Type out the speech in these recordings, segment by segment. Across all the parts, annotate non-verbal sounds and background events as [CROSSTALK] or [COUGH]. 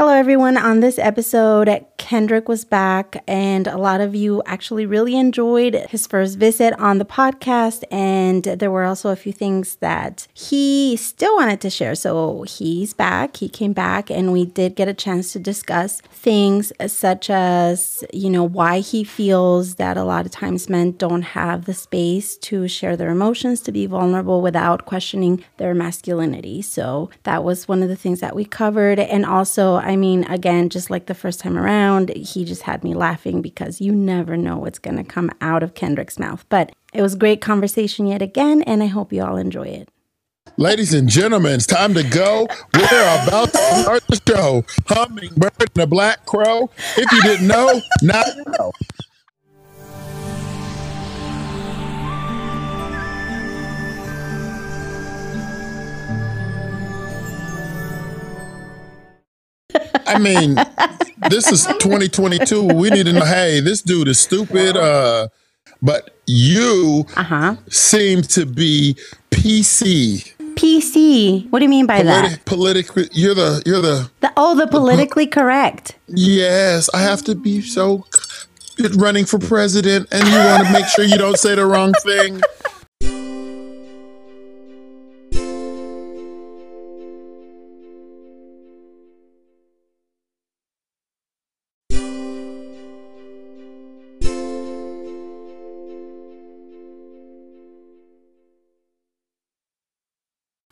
Hello, everyone. On this episode, Kendrick was back, and a lot of you actually really enjoyed his first visit on the podcast. And there were also a few things that he still wanted to share. So he's back. He came back, and we did get a chance to discuss things such as, you know, why he feels that a lot of times men don't have the space to share their emotions, to be vulnerable without questioning their masculinity. So that was one of the things that we covered. And also, I mean, again, just like the first time around, he just had me laughing because you never know what's going to come out of Kendrick's mouth. But it was great conversation yet again, and I hope you all enjoy it. Ladies and gentlemen, it's time to go. We're about to start the show. Hummingbird and the Black Crow. If you didn't know, now you know. I mean, this is 2022. We need to know, hey, this dude is stupid. Uh, but you Uh-huh. seem to be PC. PC. What do you mean by Politi- that? politically, you're the you're the The, oh, the politically correct. yes. I have to be so running for president, and you want to make sure you don't say the wrong thing.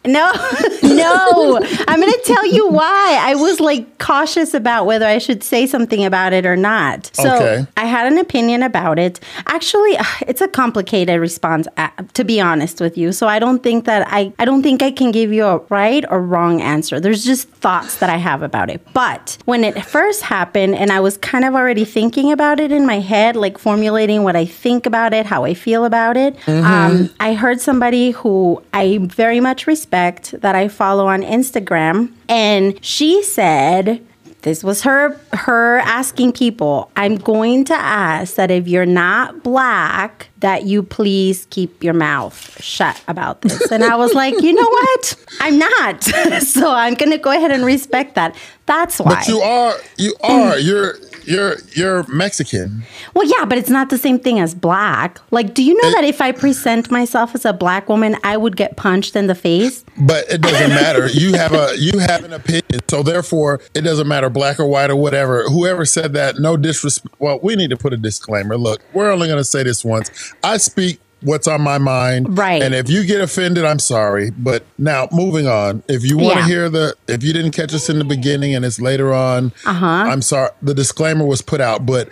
No, [LAUGHS] no. I'm going [LAUGHS] to tell you why. I was like cautious about whether I should say something about it or not. So Okay. I had an opinion about it. Actually, [SIGHS] it's a complicated response, uh, to be honest with you. So I don't think that I, I don't think I can give you a right or wrong answer. There's just thoughts that I have about it. But when it first happened, and I was kind of already thinking about it in my head, like formulating what I think about it, how I feel about it, um, I heard somebody who I very much respect that I follow on Instagram, and she said, this was her her asking people i'm going to ask that if you're not black that you please keep your mouth shut about this. And i was like you know what? I'm not. [LAUGHS] So i'm going to go ahead and respect that. That's why. But you are you are you're you're you're Mexican. well yeah but it's not the same thing as black like do you know that if i present myself as a black woman i would get punched in the face But it doesn't matter. You have a you have an opinion, so therefore it doesn't matter black or white or whatever. Whoever said that, no disrespect. Well, we need to put a disclaimer. Look, we're only going to say this once. I speak what's on my mind, Right. And if you get offended, I'm sorry. But now, moving on. If you want to Yeah. hear the, if you didn't catch us in the beginning and it's later on, uh-huh. I'm sorry. The disclaimer was put out, but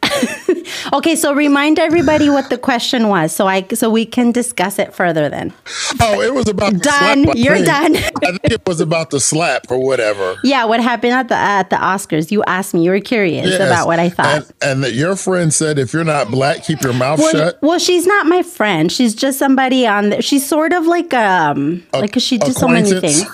okay so remind everybody what the question was so i so we can discuss it further then oh, it was about the Done. slap, You're think. done. [LAUGHS] I think it was about the slap or whatever. Yeah, what happened at the at the Oscars? You asked me. You were curious Yes. about what I thought. And, and that your friend said, if you're not black, keep your mouth well, shut. well, she's not my friend. She's just somebody on. The, she's sort of like um, like 'cause she does so many things.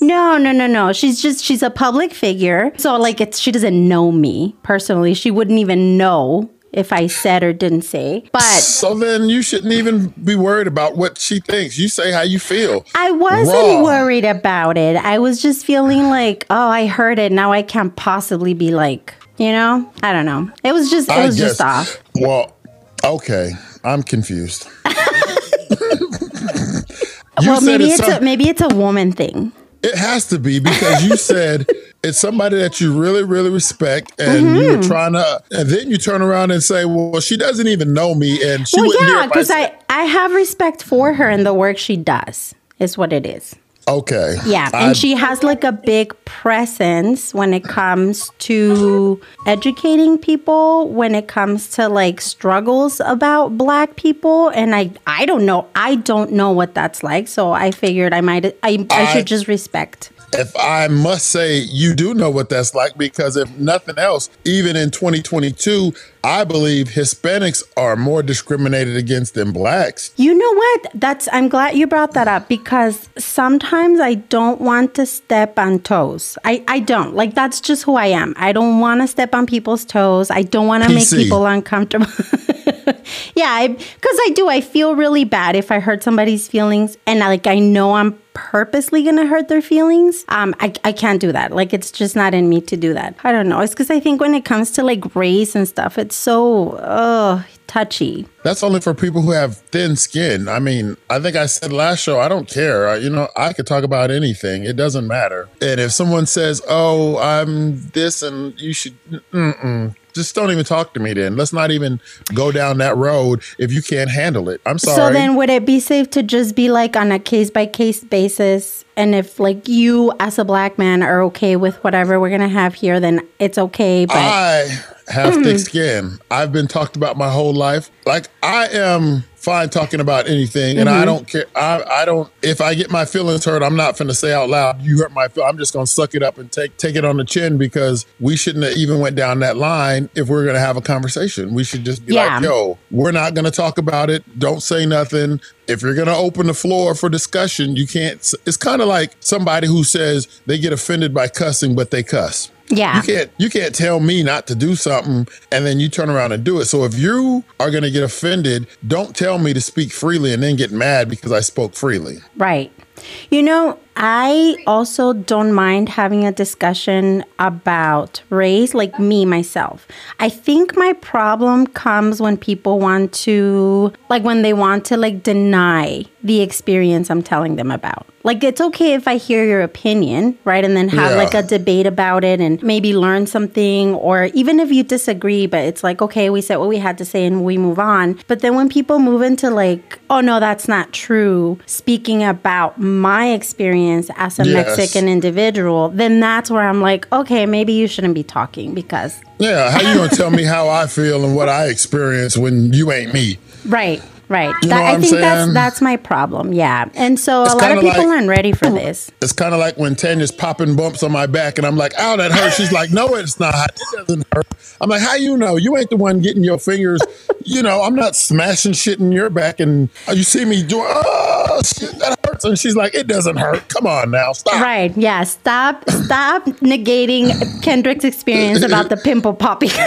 No, no, no, no. She's just she's a public figure. So like it's she doesn't know me personally. She wouldn't even know if I said or didn't say. But So then you shouldn't even be worried about what she thinks. You say how you feel. I wasn't Raw. worried about it. I was just feeling like, oh, I heard it. Now I can't possibly be like, you know, I don't know. It was just, it I was just off. Well, okay. I'm confused. [LAUGHS] Well, maybe it's it's a, maybe it's a woman thing. It has to be because you [LAUGHS] said it's somebody that you really, really respect, and you Mm-hmm. were trying to, and then you turn around and say, "Well, she doesn't even know me," and she Well, wouldn't yeah, because said- I I have respect for her and the work she does. Is what it is. Okay, Yeah, I- and she has like a big presence when it comes to educating people, when it comes to like struggles about black people, and I I don't know, I don't know what that's like, so I figured I might I I, I- should just respect. If I must say, you do know what that's like because if nothing else, even in 2022, I believe Hispanics are more discriminated against than blacks. You know what? That's I'm glad you brought that up because sometimes I don't want to step on toes. I, I don't. Like that's just who I am. I don't want to step on people's toes. I don't want to make people uncomfortable. [LAUGHS] [LAUGHS] Yeah, because I, I, do. I feel really bad if I hurt somebody's feelings, and like I know I'm purposely gonna hurt their feelings. Um, I I can't do that. Like it's just not in me to do that. I don't know. It's because I think when it comes to like race and stuff, it's so uh touchy. That's only for people who have thin skin. I mean, I think I said last show, I don't care. Uh, you know, I could talk about anything. It doesn't matter. And if someone says, "Oh, I'm this," and you should, just don't even talk to me then. Let's not even go down that road if you can't handle it. I'm sorry. So then would it be safe to just be like on a case by case basis and if like you as a black man are okay with whatever we're going to have here then it's okay but I have [CLEARS THROAT] thick skin. I've been talked about my whole life. Like I am fine talking about anything, and mm-hmm. I don't care. I, I don't. If I get my feelings hurt, I'm not finna say out loud, "You hurt my feel." I'm just gonna suck it up and take take it on the chin because we shouldn't have even went down that line if we're gonna have a conversation. We should just be yeah. like, "Yo, we're not gonna talk about it. Don't say nothing." If you're going to open the floor for discussion, you can't. It's kind of like somebody who says they get offended by cussing, but they cuss. Yeah. You can't you can't tell me not to do something and then you turn around and do it. So if you are going to get offended, don't tell me to speak freely and then get mad because I spoke freely. Right. You know, I also don't mind having a discussion about race, like me myself. I think my problem comes when people want to, like, when they want to, like, deny the experience I'm telling them about. Like, it's okay if I hear your opinion, right? And then have, yeah. like, a debate about it and maybe learn something, or even if you disagree, but it's like, okay, we said what we had to say and we move on. But then when people move into, like, oh, no, that's not true, speaking about my experience experience as a yes. Mexican individual, then that's where I'm like, okay, maybe you shouldn't be talking because. Yeah, how you gonna tell me how I feel and what I experience when you ain't me? Right. Right. That, I think saying? that's that's my problem. Yeah. And so it's a lot of people like, aren't ready for this. It's kind of like when Tanya's popping bumps on my back and I'm like, "Ow, that hurts." She's like, "No, it's not. It doesn't hurt." I'm like, "How you know? You ain't the one getting your fingers. you know, I'm not smashing shit in your back and uh, you see me doing oh shit, that hurts." And she's like, "It doesn't hurt. Come on now, stop." Right. Yeah. Stop. Stop negating Kendrick's experience about the pimple popping. [LAUGHS]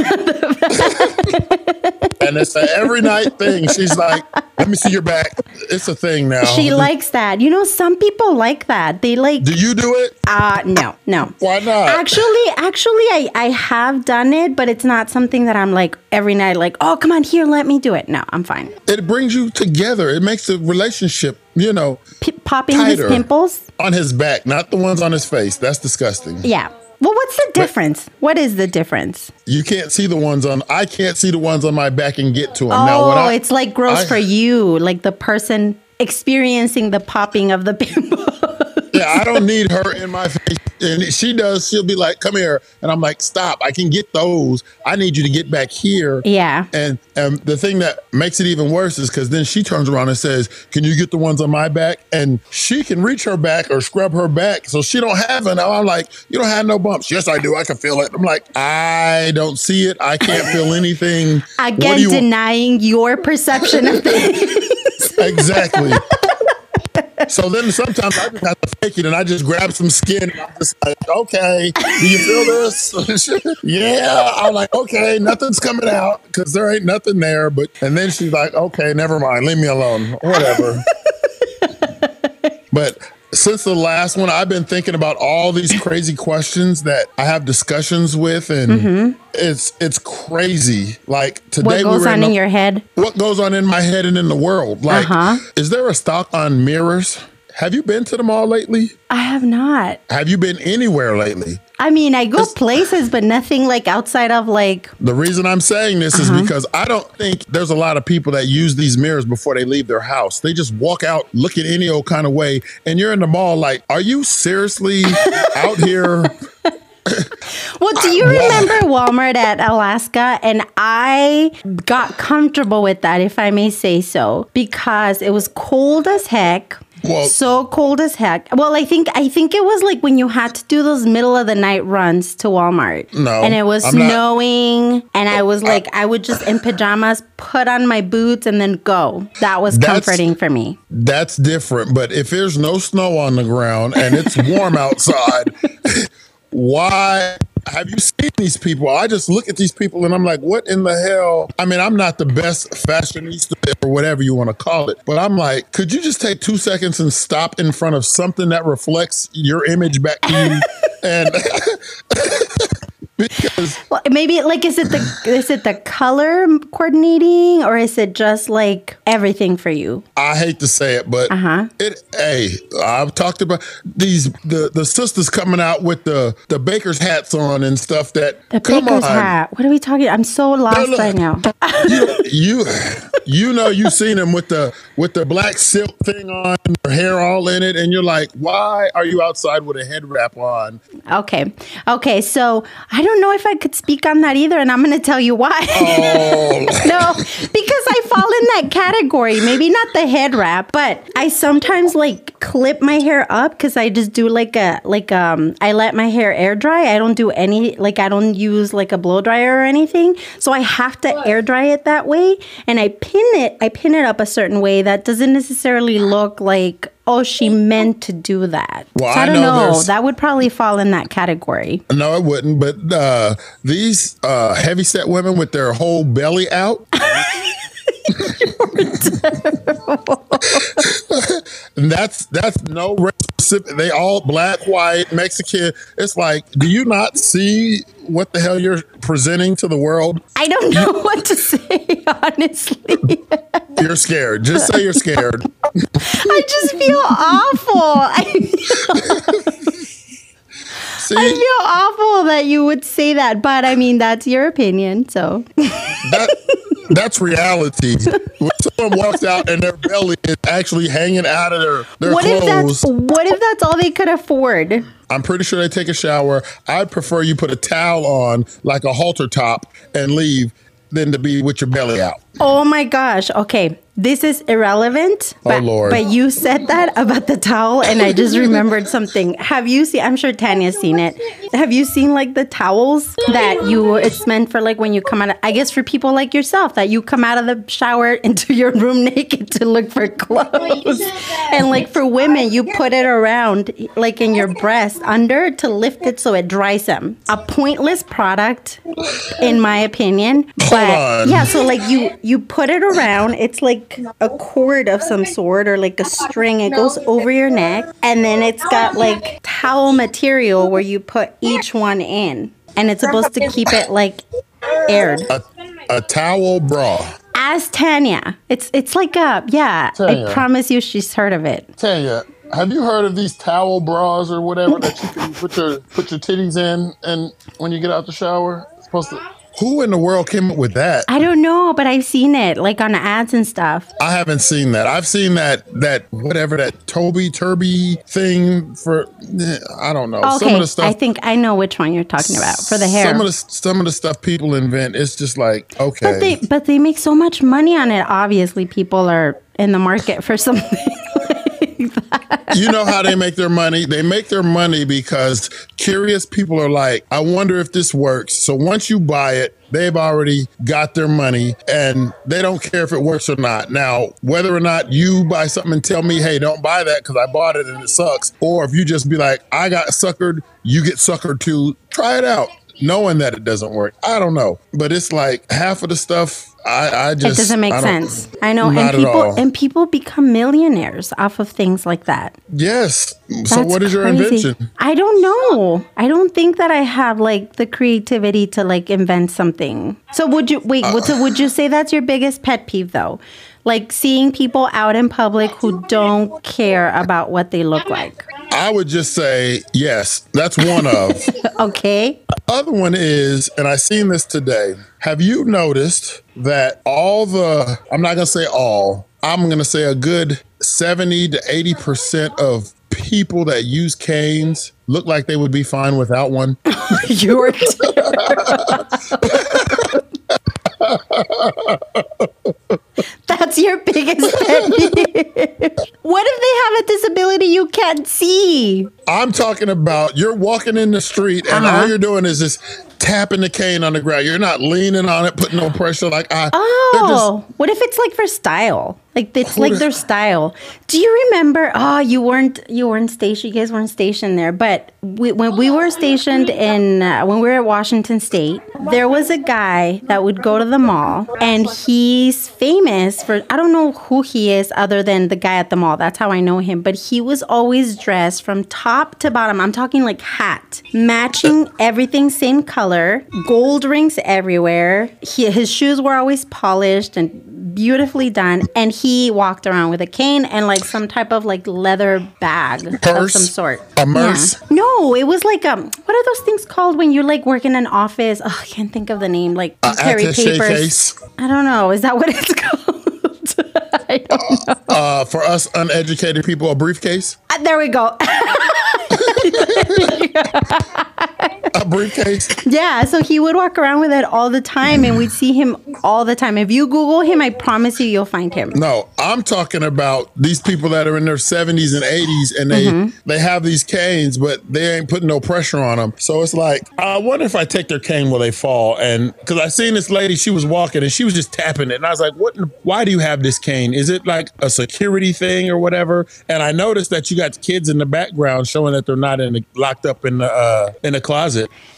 and it's an every night thing. She's like, let me see your back. It's a thing now. She likes that. You know, some people like that. They like. Do you do it? Uh no, no. Why not? Actually, actually, I I have done it, but it's not something that I'm like every night. Like, oh, come on here, let me do it. No, I'm fine. It brings you together. It makes the relationship, you know, P- popping his pimples on his back, not the ones on his face. That's disgusting. Yeah. Well, what's the difference? But what is the difference? You can't see the ones on. I can't see the ones on my back and get to them. Oh, now, I, it's like gross I, for you, like the person experiencing the popping of the [LAUGHS] pimple. Yeah, I don't need her in my face. And she does, she'll be like, come here. And I'm like, stop, I can get those. I need you to get back here. Yeah. And, and the thing that makes it even worse is because then she turns around and says, can you get the ones on my back? And she can reach her back or scrub her back. So she don't have it. I'm like, you don't have no bumps. Yes, I do. I can feel it. I'm like, I don't see it. I can't feel [LAUGHS] anything. Again, you denying your perception of [LAUGHS] things. exactly so then sometimes I just have to fake it and I just grab some skin and I'm just like, okay, do you feel this? [LAUGHS] yeah. I'm like, okay, nothing's coming out because there ain't nothing there. But and then she's like, okay, never mind, leave me alone. Whatever. [LAUGHS] but since the last one, I've been thinking about all these [LAUGHS] crazy questions that I have discussions with, and mm-hmm. it's it's crazy. Like today, what goes we on in, in your head? What goes on in my head and in the world? Like, uh-huh. is there a stock on mirrors? Have you been to the mall lately? I have not. Have you been anywhere lately? I mean, I go it's, places, but nothing like outside of like. The reason I'm saying this uh-huh. is because I don't think there's a lot of people that use these mirrors before they leave their house. They just walk out looking any old kind of way, and you're in the mall like, are you seriously [LAUGHS] out here? well, do you remember Walmart at Alaska? And I got comfortable with that, if I may say so, because it was cold as heck well, so cold as heck. Well, I think I think it was like when you had to do those middle of the night runs to Walmart. No, and it was I'm snowing, not, and I was uh, like, I, I, would just in pajamas put on my boots and then go. That was comforting for me. That's different. But if there's no snow on the ground and it's warm outside, [LAUGHS] why have you seen these people? I just look at these people and I'm like, what in the hell? I mean, I'm not the best fashionista or whatever you want to call it, but I'm like, could you just take two seconds and stop in front of something that reflects your image back to you? [LAUGHS] and [LAUGHS] because well, maybe like is it the is it the color coordinating or is it just like everything for you? I hate to say it, but uh-huh. it hey, I've talked about these the the sisters coming out with the the baker's hats on and stuff that the baker's hat. What are we talking? I'm so lost look, right now. you, [LAUGHS] you you know you've seen them with the with the black silk thing on, their hair all in it, and you're like, why are you outside with a head wrap on? Okay, okay, so I don't know if I could speak on that either, and I'm going to tell you why. Oh. [LAUGHS] no, because I fall in that category. Maybe not the head wrap, but I sometimes like clip my hair up because I just do like a like um I let my hair air dry. I don't do any like I don't use like a blow dryer or anything, so I have to air dry it that way, and I pin it. I pin it up a certain way that doesn't necessarily look like oh, she meant to do that. Well, so I, I, don't know. know. That would probably fall in that category. No, it wouldn't. But uh, these uh, heavy set women with their whole belly out. [LAUGHS] [LAUGHS] and that's that's no specific. They all black, white, Mexican. It's like, do you not see what the hell you're presenting to the world? I don't know [LAUGHS] what to say, honestly. You're scared. Just say you're scared. [LAUGHS] I just feel awful. I feel, See, I feel awful that you would say that, but I mean that's your opinion, so that that's reality. When someone walks out and their belly is actually hanging out of their, their what clothes. If that's, what if that's all they could afford? I'm pretty sure they take a shower. I'd prefer you put a towel on, like a halter top, and leave than to be with your belly out. Oh my gosh. Okay this is irrelevant. Oh, but, oh Lord! But you said that about the towel, and I just remembered something. Have you seen? I'm sure Tanya's seen it. Have you seen like the towels that you? It's meant for like when you come out. Of, I guess for people like yourself that you come out of the shower [LAUGHS] into your room naked to look for clothes, and like for women, you put it around like in your breast under to lift it so it dries them. A pointless product, in my opinion. But yeah, so like you you put it around. It's like like a cord of some sort or like a string. It goes over your neck. And then it's got like towel material where you put each one in. And it's supposed to keep it like aired. A, a towel bra. As Tanya. It's it's like a yeah. Tanya. I promise you she's heard of it. Tanya, have you heard of these towel bras or whatever that you can put your put your titties in and when you get out the shower? It's supposed to who in the world came up with that? I don't know, but I've seen it like on ads and stuff. I haven't seen that. I've seen that that whatever that Toby Turby thing for eh, I don't know. Okay, some of the stuff I think I know which one you're talking about for the hair. Some of the some of the stuff people invent, it's just like okay. But they but they make so much money on it. Obviously, people are in the market for something. [LAUGHS] you know how they make their money? They make their money because curious people are like, I wonder if this works. So once you buy it, they've already got their money and they don't care if it works or not. Now, whether or not you buy something and tell me, hey, don't buy that because I bought it and it sucks, or if you just be like, I got suckered, you get suckered too, try it out knowing that it doesn't work. I don't know, but it's like half of the stuff. I, I just it doesn't make I sense. I know, and people and people become millionaires off of things like that. Yes. so what is your invention? I don't know. I don't think that I have like the creativity to like invent something. So would you wait? Uh, so would you say that's your biggest pet peeve though? Like seeing people out in public who don't care about what they look like. I would just say yes. That's one of. [LAUGHS] okay. Other one is, and I seen this today. Have you noticed that all the? I'm not gonna say all. I'm gonna say a good 70 to 80 percent of people that use canes look like they would be fine without one. [LAUGHS] You're. [LAUGHS] That's your biggest [LAUGHS] pet peeve. what if they have a disability you can't see. I'm talking about you're walking in the street and Uh-huh. all you're doing is just tapping the cane on the ground. You're not leaning on it, putting no pressure. Like I, they're just- Oh, what if it's like for style? Like it's like their style. Do you remember? Oh, you weren't you weren't stationed. You guys weren't stationed there, but we, when we were stationed in uh, when we were at Washington State, there was a guy that would go to the mall, and he's famous for I don't know who he is other than the guy at the mall. That's how I know him. But he was always dressed from top to bottom. I'm talking like hat, matching everything same color, gold rings everywhere. He, his shoes were always polished and beautifully done and he walked around with a cane and like some type of like leather bag of some sort A merce? Yeah. no it was like um what are those things called when you like work in an office oh i can't think of the name like a carry papers case. i don't know is that what it's [LAUGHS] called [LAUGHS] I don't know. Uh, for us uneducated people, a briefcase, Uh, there we go. [LAUGHS] a briefcase. yeah, so he would walk around with it all the time, and we'd see him all the time. If you Google him, I promise you, you'll find him. No, I'm talking about these people that are in their 70s and 80s, and they Mm-hmm. they have these canes, but they ain't putting no pressure on them. So it's like, I wonder if I take their cane, will they fall? And because I seen this lady, she was walking and she was just tapping it, and I was like, what? the- Why do you have this cane? Is it like a security thing or whatever? And I noticed that you got kids in the background showing that they're not in the, locked up in the uh, in the closet.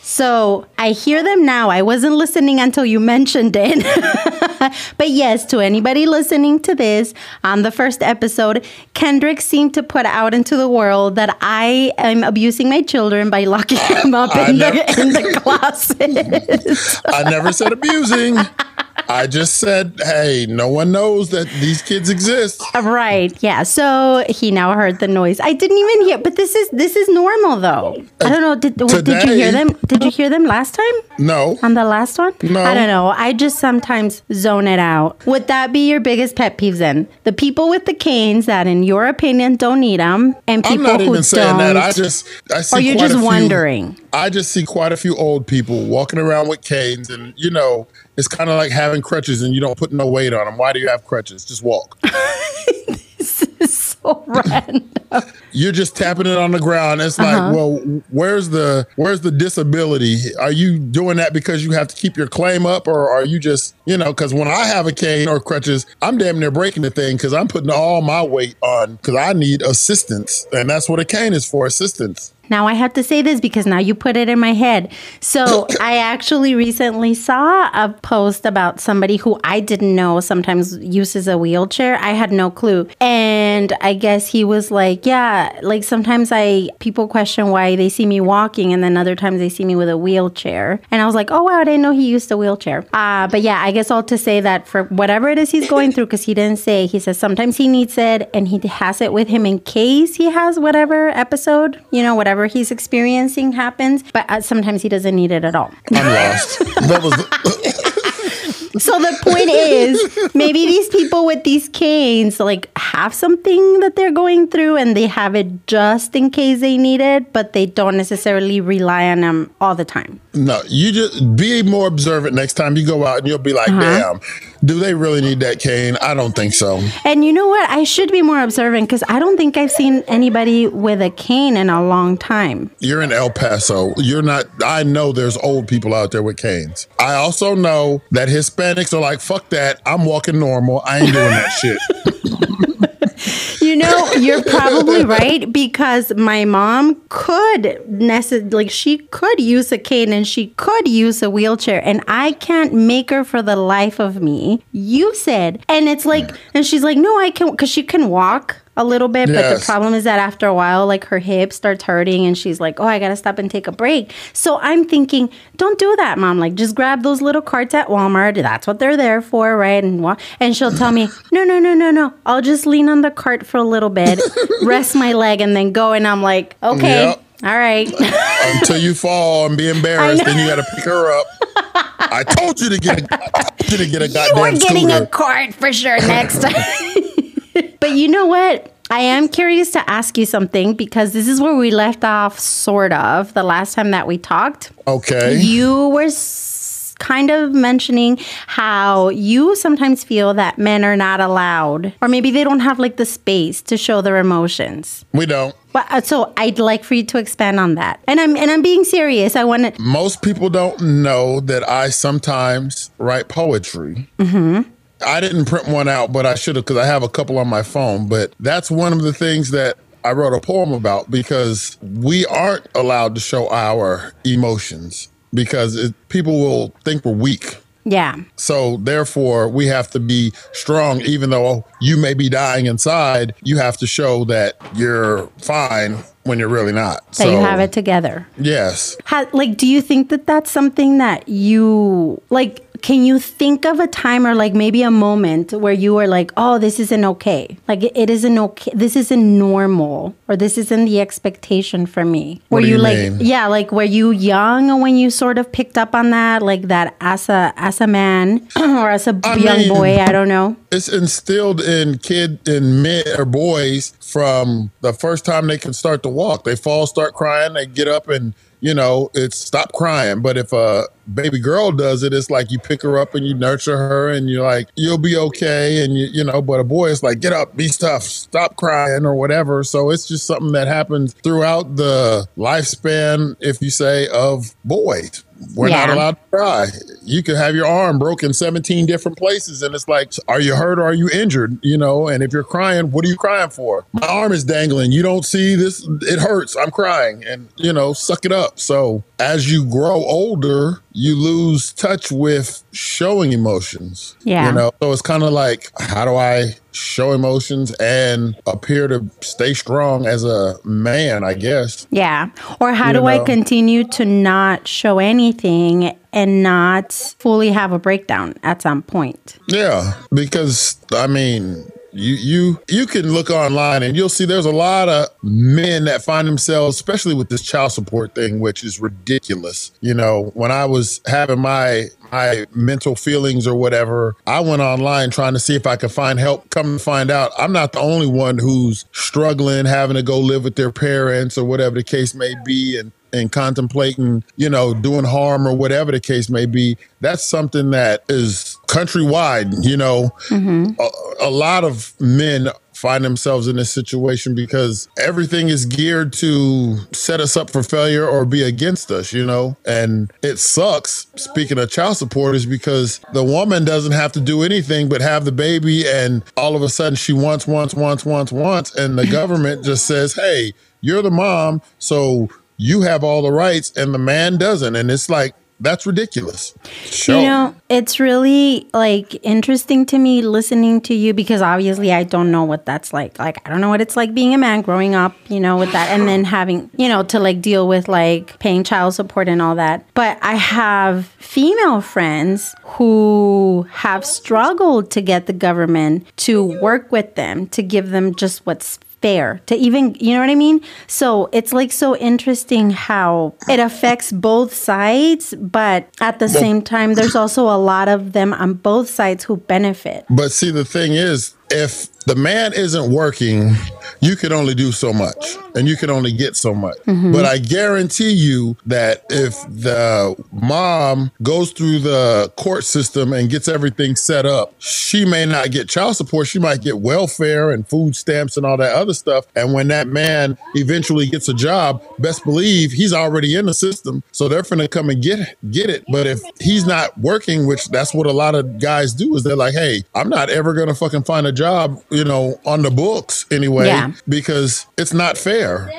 So I hear them now. I wasn't listening until you mentioned it. [LAUGHS] but yes, to anybody listening to this on the first episode, Kendrick seemed to put out into the world that I am abusing my children by locking [LAUGHS] them up in, never- the, in the closet. [LAUGHS] I never said abusing. I just said, hey, no one knows that these kids exist. right. Yeah. So he now heard the noise. I didn't even hear, but this is this is normal though. I don't know. Did, did you hear them? Did you hear them last time? No. On the last one? No. I don't know. I just sometimes zone it out. Would that be your biggest pet peeves then? The people with the canes that, in your opinion, don't need them, and people I'm people not who even saying don't. that. I just I see or you're quite a just few- wondering. I just see quite a few old people walking around with canes, and you know, it's kind of like having crutches, and you don't put no weight on them. Why do you have crutches? Just walk. [LAUGHS] This is so [LAUGHS] random. You're just tapping it on the ground. It's like, Uh-huh. well, where's the where's the disability? Are you doing that because you have to keep your claim up, or are you just you know? Because when I have a cane or crutches, I'm damn near breaking the thing because I'm putting all my weight on because I need assistance, and that's what a cane is for assistance. Now I have to say this because now you put it in my head. So [COUGHS] I actually recently saw a post about somebody who I didn't know sometimes uses a wheelchair. I had no clue. And I guess he was like, yeah, like sometimes I people question why they see me walking and then other times they see me with a wheelchair. And I was like, oh wow, I didn't know he used a wheelchair. Uh, but yeah, I guess all to say that for whatever it is he's going through, because he didn't say, he says sometimes he needs it and he has it with him in case he has whatever episode, you know, whatever he's experiencing happens. But uh, sometimes he doesn't need it at all. I'm lost. [LAUGHS] that was So the point is, maybe these people with these canes like have something that they're going through and they have it just in case they need it, but they don't necessarily rely on them all the time. no. You just be more observant next time you go out, and you'll be like, Uh-huh. damn, do they really need that cane? I don't think so. And you know what? I should be more observant because I don't think I've seen anybody with a cane in a long time. You're in El Paso. You're not. I know there's old people out there with canes. I also know that Hispanics are like, fuck that. I'm walking normal. I ain't doing that shit. [LAUGHS] You know, you're probably right because my mom could necess- like she could use a cane and she could use a wheelchair and I can't make her for the life of me use it. And it's like and she's like, "No, I can cuz she can walk a little bit, but the problem is that after a while like her hip starts hurting and she's like, "Oh, I got to stop and take a break." So I'm thinking, "Don't do that, mom. Like just grab those little carts at Walmart. That's what they're there for, right?" And wa- and she'll tell me, [LAUGHS] "No, no, no, no, no. I'll just lean on the cart for a little bit, rest my leg and then go." And I'm like, "Okay. Yep. All right." [LAUGHS] Until you fall and be embarrassed, then you got to pick her up. I told you to get a, I told you to get a goddamn. [LAUGHS] you are getting scooter. a cart for sure next time. But you know what? I am curious to ask you something because this is where we left off, sort of, the last time that we talked. okay. You were s- kind of mentioning how you sometimes feel that men are not allowed, or maybe they don't have like the space to show their emotions. we don't. But uh, so I'd like for you to expand on that. And I'm and I'm being serious. I want to. Most people don't know that I sometimes write poetry. Mm-hmm. I didn't print one out, but I should have because I have a couple on my phone. But that's one of the things that I wrote a poem about because we aren't allowed to show our emotions because it, people will think we're weak. Yeah. So therefore, we have to be strong, even though you may be dying inside. You have to show that you're fine when you're really not. That so, you have it together. Yes. How, like, do you think that that's something that you like? Can you think of a time or like maybe a moment where you were like, oh, this isn't okay? Like, it isn't okay. This isn't normal or this isn't the expectation for me. What were you, you like, mean? yeah, like, were you young when you sort of picked up on that? Like, that as a, as a man [CLEARS THROAT] or as a I young mean, boy? I don't know. It's instilled in kid in men or boys from the first time they can start to walk. They fall, start crying, they get up and you know, it's stop crying. But if a baby girl does it, it's like you pick her up and you nurture her and you're like, you'll be okay. And you, you know, but a boy is like, get up, be tough, stop crying or whatever. So it's just something that happens throughout the lifespan, if you say, of boys. We're Yeah. not allowed to cry. You could have your arm broken 17 different places, and it's like, are you hurt or are you injured? You know, and if you're crying, what are you crying for? My arm is dangling. You don't see this. It hurts. I'm crying. And, you know, suck it up. So as you grow older, you lose touch with showing emotions. Yeah. You know, so it's kind of like, how do I show emotions and appear to stay strong as a man, I guess? Yeah. Or how You do I continue to not show anything and not fully have a breakdown at some point? Yeah, because I mean, you you you can look online and you'll see there's a lot of men that find themselves, especially with this child support thing, which is ridiculous. You know, when I was having my my mental feelings or whatever, I went online trying to see if I could find help. Come to find out, I'm not the only one who's struggling, having to go live with their parents or whatever the case may be, and and contemplating, you know, doing harm or whatever the case may be, that's something that is countrywide. You know, mm-hmm. a, a lot of men find themselves in this situation because everything is geared to set us up for failure or be against us, you know? And it sucks, speaking of child support, is because the woman doesn't have to do anything but have the baby, and all of a sudden she wants, wants, wants, wants, wants, and the government just says, hey, you're the mom, so you have all the rights, and the man doesn't. And it's like, that's ridiculous. Sure. You know, it's really like interesting to me listening to you because obviously I don't know what that's like. Like I don't know what it's like being a man growing up, you know, with that and then having, you know, to like deal with like paying child support and all that. But I have female friends who have struggled to get the government to work with them to give them just what's fair to even you know what i mean? So it's like so interesting how it affects both sides but at the same time there's also a lot of them on both sides who benefit. But see, the thing is, if the man isn't working, you can only do so much and you can only get so much. Mm-hmm. But I guarantee you that if the mom goes through the court system and gets everything set up, she may not get child support. She might get welfare and food stamps and all that other stuff. And when that man eventually gets a job, best believe he's already in the system. So they're going to come and get get it. But if he's not working, which that's what a lot of guys do, is they're like, hey, I'm not ever going to fucking find a job, you know, on the books anyway, Yeah. because it's not fair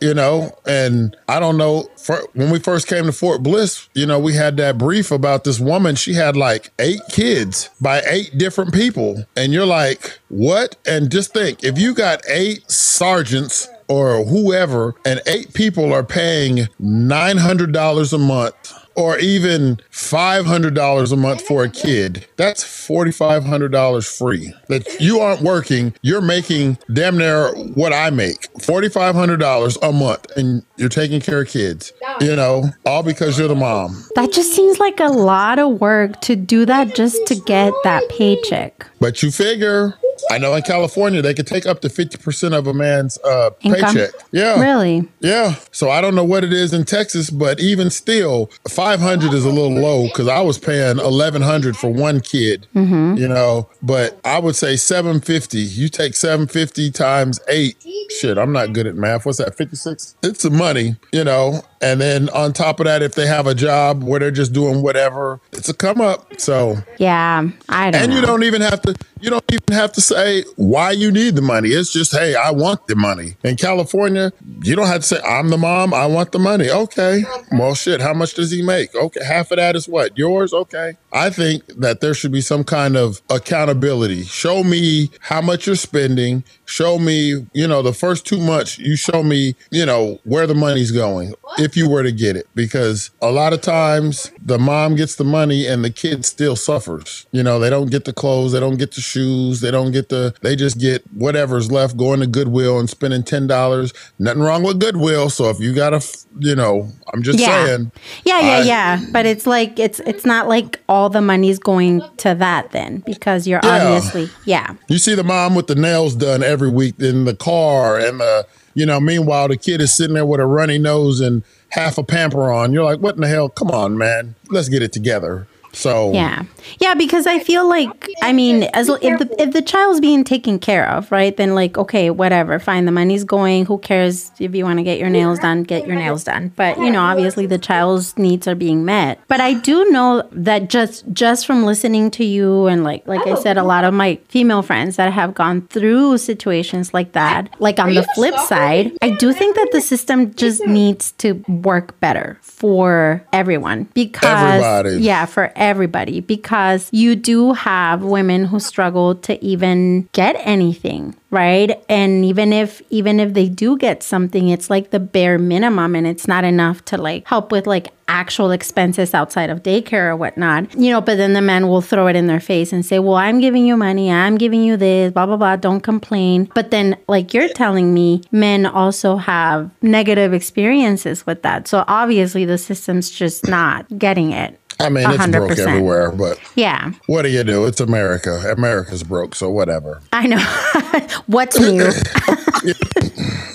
you know? And i don't know for, when we first came to fort bliss you know we had that brief about this woman. She had like eight kids by eight different people. And you're like what? And just think if you got eight sergeants or whoever and eight people are paying $900 a month or even $500 a month for a kid, that's $4,500 free. That you aren't working, you're making damn near what I make $4,500 a month, and you're taking care of kids, you know, all because you're the mom. that just seems like a lot of work to do that just to get that paycheck But you figure I know in California they could take up to fifty percent of a man's uh, paycheck. Yeah, Really? yeah. So I don't know what it is in Texas, but even still, five hundred is a little low because I was paying eleven hundred for one kid. Mm-hmm. You know, but I would say seven fifty. You take seven fifty times eight. Shit, I'm not good at math. What's that? Fifty six. It's some money. You know, and then on top of that, if they have a job where they're just doing whatever, it's a come up. So Yeah. I don't and know. you don't even have to you don't even have to say why you need the money. It's just, hey, I want the money. In California, you don't have to say, I'm the mom, I want the money. Okay. Well shit, how much does he make? Okay, half of that is what? Yours? Okay. I think that there should be some kind of accountability. Show me how much you're spending. Show me, you know, the first two months, you show me, you know, where the money's going if you were to get it. Because a lot of times the mom gets the money and the kid still suffers. You know, they don't get the clothes, they don't get the shoes, they don't get the, they just get whatever's left going to Goodwill and spending $10. Nothing wrong with Goodwill. So if you got to, you know, I'm just yeah. saying. Yeah, yeah, I- yeah. But it's like it's it's not like all the money's going to that then because you're Yeah. obviously yeah. You see the mom with the nails done every week in the car, and the you know, meanwhile the kid is sitting there with a runny nose and half a pamper on. You're like, what in the hell? Come on, man, let's get it together. So Yeah. Yeah, because I feel like I mean, as if the if the child's being taken care of, right? Then like, okay, whatever, fine, the money's going. Who cares if you want to get your nails done, get your nails done. But you know, obviously the child's needs are being met. But I do know that just just from listening to you and like like I said, a lot of my female friends that have gone through situations like that, like on the flip side, I do think that the system just needs to work better for everyone because Everybody. yeah, for everybody because you do have women who struggle to even get anything, right? And even if even if they do get something, it's like the bare minimum and it's not enough to like help with like actual expenses outside of daycare or whatnot. You know, but then the men will throw it in their face and say, Well, I'm giving you money, I'm giving you this, blah blah blah, don't complain. But then like you're telling me men also have negative experiences with that. So obviously the system's just not getting it. I mean, it's broke everywhere, but Yeah. what do you do? It's America. America's broke, so whatever. I know. [LAUGHS] What's new? [LAUGHS] [LAUGHS]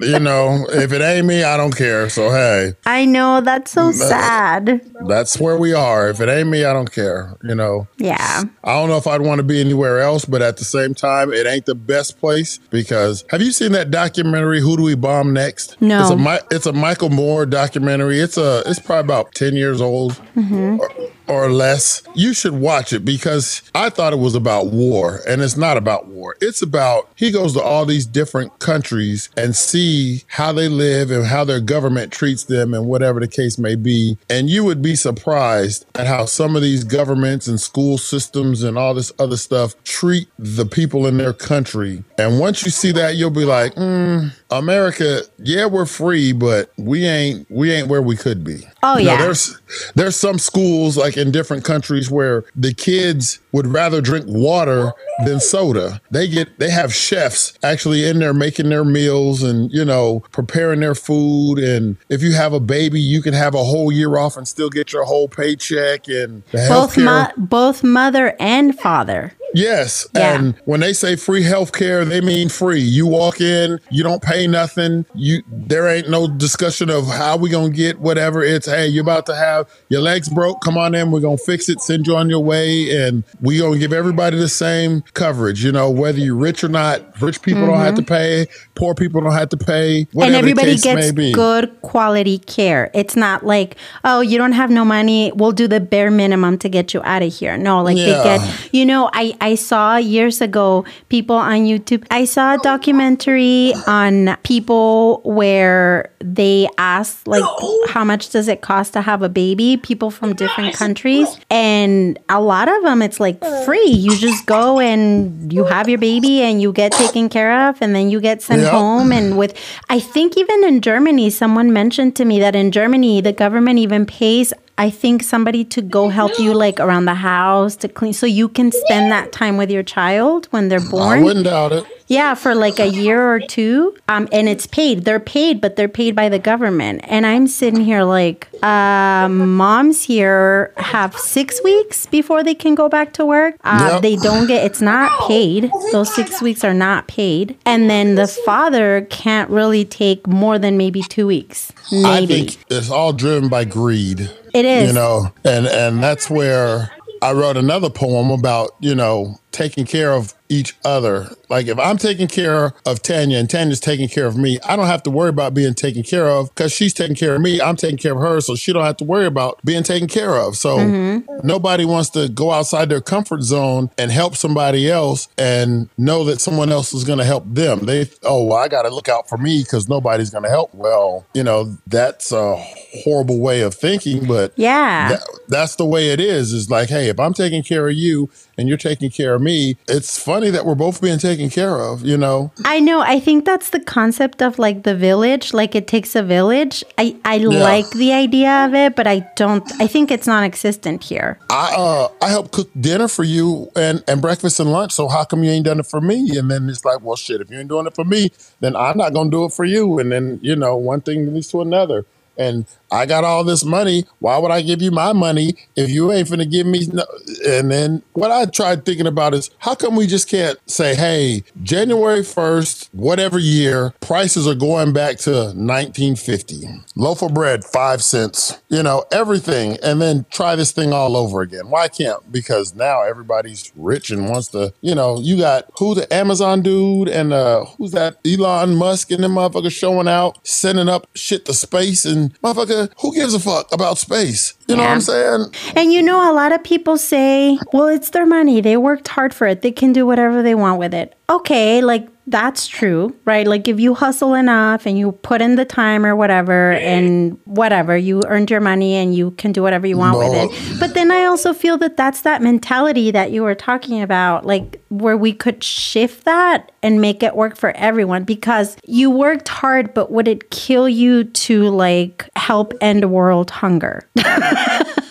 you know, if it ain't me, I don't care. So hey, I know. That's so sad. that's where we are. If it ain't me, I don't care. You know. Yeah. I don't know if I'd want to be anywhere else, but at the same time, it ain't the best place because have you seen that documentary? Who do we bomb next? No. It's a it's a Michael Moore documentary. It's a it's probably about ten years old or, or less. You should watch it because I thought it was about war, and it's not about war. It's about he goes to all these different countries and see how they live and how their government treats them and whatever the case may be. And you would be surprised at how some of these governments and school systems and all this other stuff treat the people in their country. And once you see that, you'll be like, mm, America, yeah, we're free, but we ain't we ain't where we could be. Oh, You know, yeah. there's there's some schools like in different countries where the kids would rather drink water than soda. They get they have chefs actually in there making their meals and you know preparing their food. And if you have a baby, you can have a whole year off and still get your whole paycheck. And Both mo- both mother and father. Yes. Yeah. And when they say free healthcare, they mean free. You walk in, you don't pay nothing. You there ain't no discussion of how we gonna get whatever. It's hey, you're about to have your legs broke. Come on in, we're gonna fix it, send you on your way, and we gonna give everybody the same coverage. You know, whether you're rich or not. Rich people don't have mm-hmm. to pay, poor people don't have to pay. Whatever and everybody gets good quality care. It's not like, oh, you don't have no money. We'll do the bare minimum to get you out of here. No, like Yeah. they get, you know, I, I saw years ago people on YouTube. I saw a documentary on people where they ask like, how much does it cost to have a baby? People from different countries. And a lot of them, it's like free. You just go and you have your baby and you get taken care of and then you get sent Yeah. home and with I think even in Germany someone mentioned to me that in Germany the government even pays I think somebody to go help you like around the house to clean so you can spend that time with your child when they're born. I wouldn't doubt it. Yeah, for like a year or two. Um, and it's paid. They're paid, but they're paid by the government. And I'm sitting here like, uh, moms here have six weeks before they can go back to work. Uh, Yep. They don't get, it's not paid. Those six weeks are not paid. And then the father can't really take more than maybe two weeks. Maybe. I think it's all driven by greed. It is. You know, and and that's where I wrote another poem about, you know, taking care of each other. Like if I'm taking care of Tanya and Tanya's taking care of me, I don't have to worry about being taken care of because she's taking care of me. I'm taking care of her, so she don't have to worry about being taken care of. So mm-hmm. nobody wants to go outside their comfort zone and help somebody else and know that someone else is going to help them. They oh, well, I got to look out for me because nobody's going to help. Well, you know, that's a horrible way of thinking, but yeah. that, that's the way it is. Is like, hey, if I'm taking care of you and you're taking care of me, it's funny that we're both being taken care of. You know, I know. I think that's the concept of like the village. Like it takes a village. I, I like the idea of it, but I don't. I think it's non-existent here. I uh I help cook dinner for you and and breakfast and lunch. So how come you ain't done it for me? And then it's like, well, shit. If you ain't doing it for me, then I'm not gonna do it for you. And then you know, one thing leads to another. And I got all this money. Why would I give you my money if you ain't finna give me? No? And then what I tried thinking about is how come we just can't say, hey, January 1st, whatever year, prices are going back to 1950. Loaf of bread, five cents, you know, everything. And then try this thing all over again. Why can't? Because now everybody's rich and wants to, you know, you got who the Amazon dude and uh, who's that Elon Musk and them motherfuckers showing out, sending up shit to space and motherfucker, who gives a fuck about space? You know what I'm saying? And you know, a lot of people say, well, it's their money. They worked hard for it. They can do whatever they want with it. Okay, like that's true, right? Like if you hustle enough and you put in the time or whatever and whatever, you earned your money and you can do whatever you want with it. But then I also feel that that's that mentality that you were talking about, like where we could shift that and make it work for everyone because you worked hard, but would it kill you to like help end world hunger? [LAUGHS]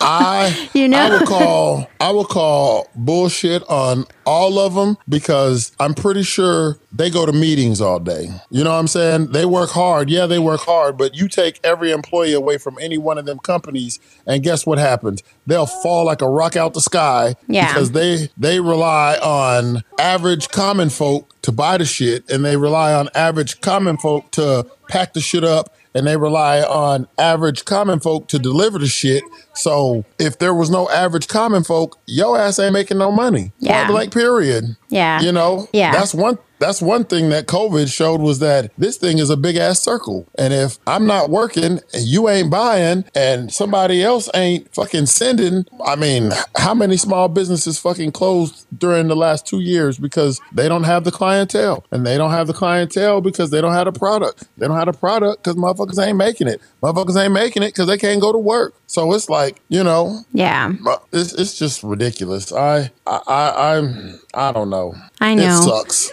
I You know? I would call I would call bullshit on all of them because I'm pretty sure they go to meetings all day. You know what I'm saying? They work hard. Yeah, they work hard, but you take every employee away from any one of them companies and guess what happens? They'll fall like a rock out the sky Yeah. because they they rely on average common folk to buy the shit and they rely on average common folk to pack the shit up and they rely on average common folk to deliver the shit. So if there was no average common folk, your ass ain't making no money. Yeah. Point blank period. Yeah. You know? Yeah. That's one that's one thing that COVID showed was that this thing is a big ass circle. And if I'm not working and you ain't buying and somebody else ain't fucking sending, I mean, how many small businesses fucking closed during the last two years because they don't have the clientele? And they don't have the clientele because they don't have the product. They don't have the product because motherfuckers ain't making it. Motherfuckers ain't making it because they can't go to work. So it's like, you know, yeah. it's, it's just ridiculous. I, I, I, I'm, I don't know. I know. It sucks.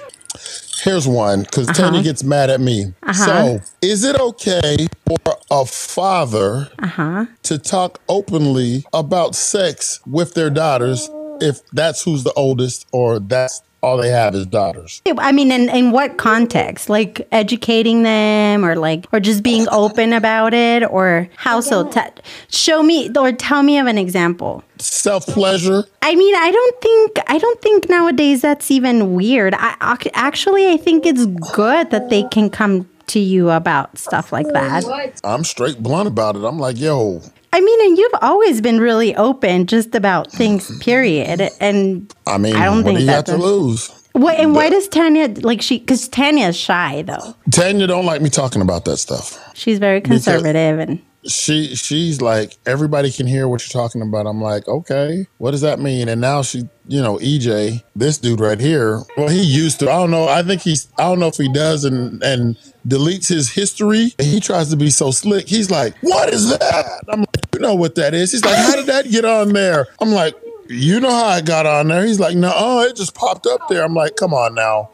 Here's one because uh-huh. Tanya gets mad at me. Uh-huh. So, is it okay for a father uh-huh. to talk openly about sex with their daughters if that's who's the oldest or that's all they have is daughters? I mean, in, in what context? Like educating them or like, or just being open about it or how so? Te- show me or tell me of an example. Self pleasure. I mean, I don't think, I don't think nowadays that's even weird. I actually, I think it's good that they can come to you about stuff like that. I'm straight blunt about it. I'm like, yo, I mean, and you've always been really open just about things, period. And I mean, I don't what think do you got that's to lose? what, and why does Tanya, like she, because Tanya's shy though. Tanya don't like me talking about that stuff. She's very conservative and she she's like everybody can hear what you're talking about. I'm like, okay, what does that mean? And now she, you know, EJ, this dude right here. Well, he used to. I don't know. I think he's. I don't know if he does and and deletes his history. And he tries to be so slick. He's like, what is that? I'm like, you know what that is? He's like, how did that get on there? I'm like. You know how I got on there? He's like, no, oh, it just popped up there. I'm like, come on now.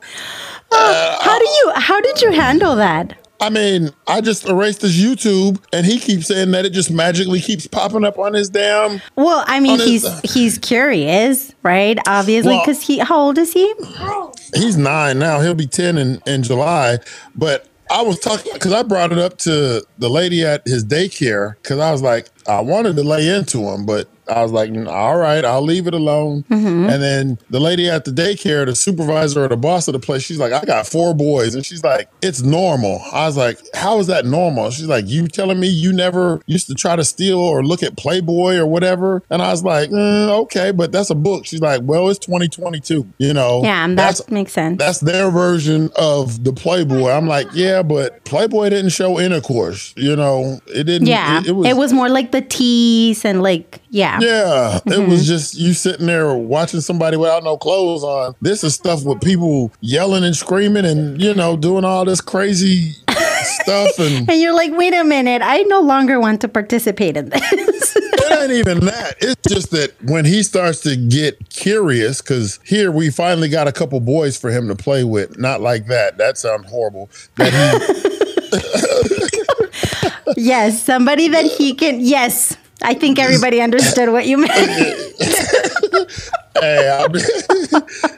Uh, how do you, how did you handle that? I mean, I just erased his YouTube, and he keeps saying that it just magically keeps popping up on his damn. Well, I mean, On his- he's he's curious, right? Obviously, Well- because he. How old is he? He's nine now. He'll be ten in in July. But I was talking because I brought it up to the lady at his daycare because I was like, I wanted to lay into him, but I was like, "Mm, all right, I'll leave it alone. Mm-hmm. And then the lady at the daycare, the supervisor or the boss of the place, she's like, I got four boys. And she's like, it's normal. I was like, how is that normal? She's like, you telling me you never used to try to steal or look at Playboy or whatever? And I was like, "Mm, okay, but that's a book. She's like, well, it's 2022, you know? Yeah, and That's- that makes sense. that's their version of the Playboy. I'm like, yeah, but Playboy didn't show intercourse. You know, it didn't. yeah, it was, more like the tease and like yeah. Yeah, it Mm-hmm. was just you sitting there watching somebody without no clothes on. This is stuff with people yelling and screaming and you know doing all this crazy stuff and [LAUGHS] And you're like, wait a minute, I no longer want to participate in this. it ain't even that. It's just that when he starts to get curious, because here we finally got a couple boys for him to play with. Not like that. That sounds horrible. That he [LAUGHS] yes, somebody that he can. Yes, I think everybody understood what you meant. [LAUGHS] hey, I'm, [LAUGHS]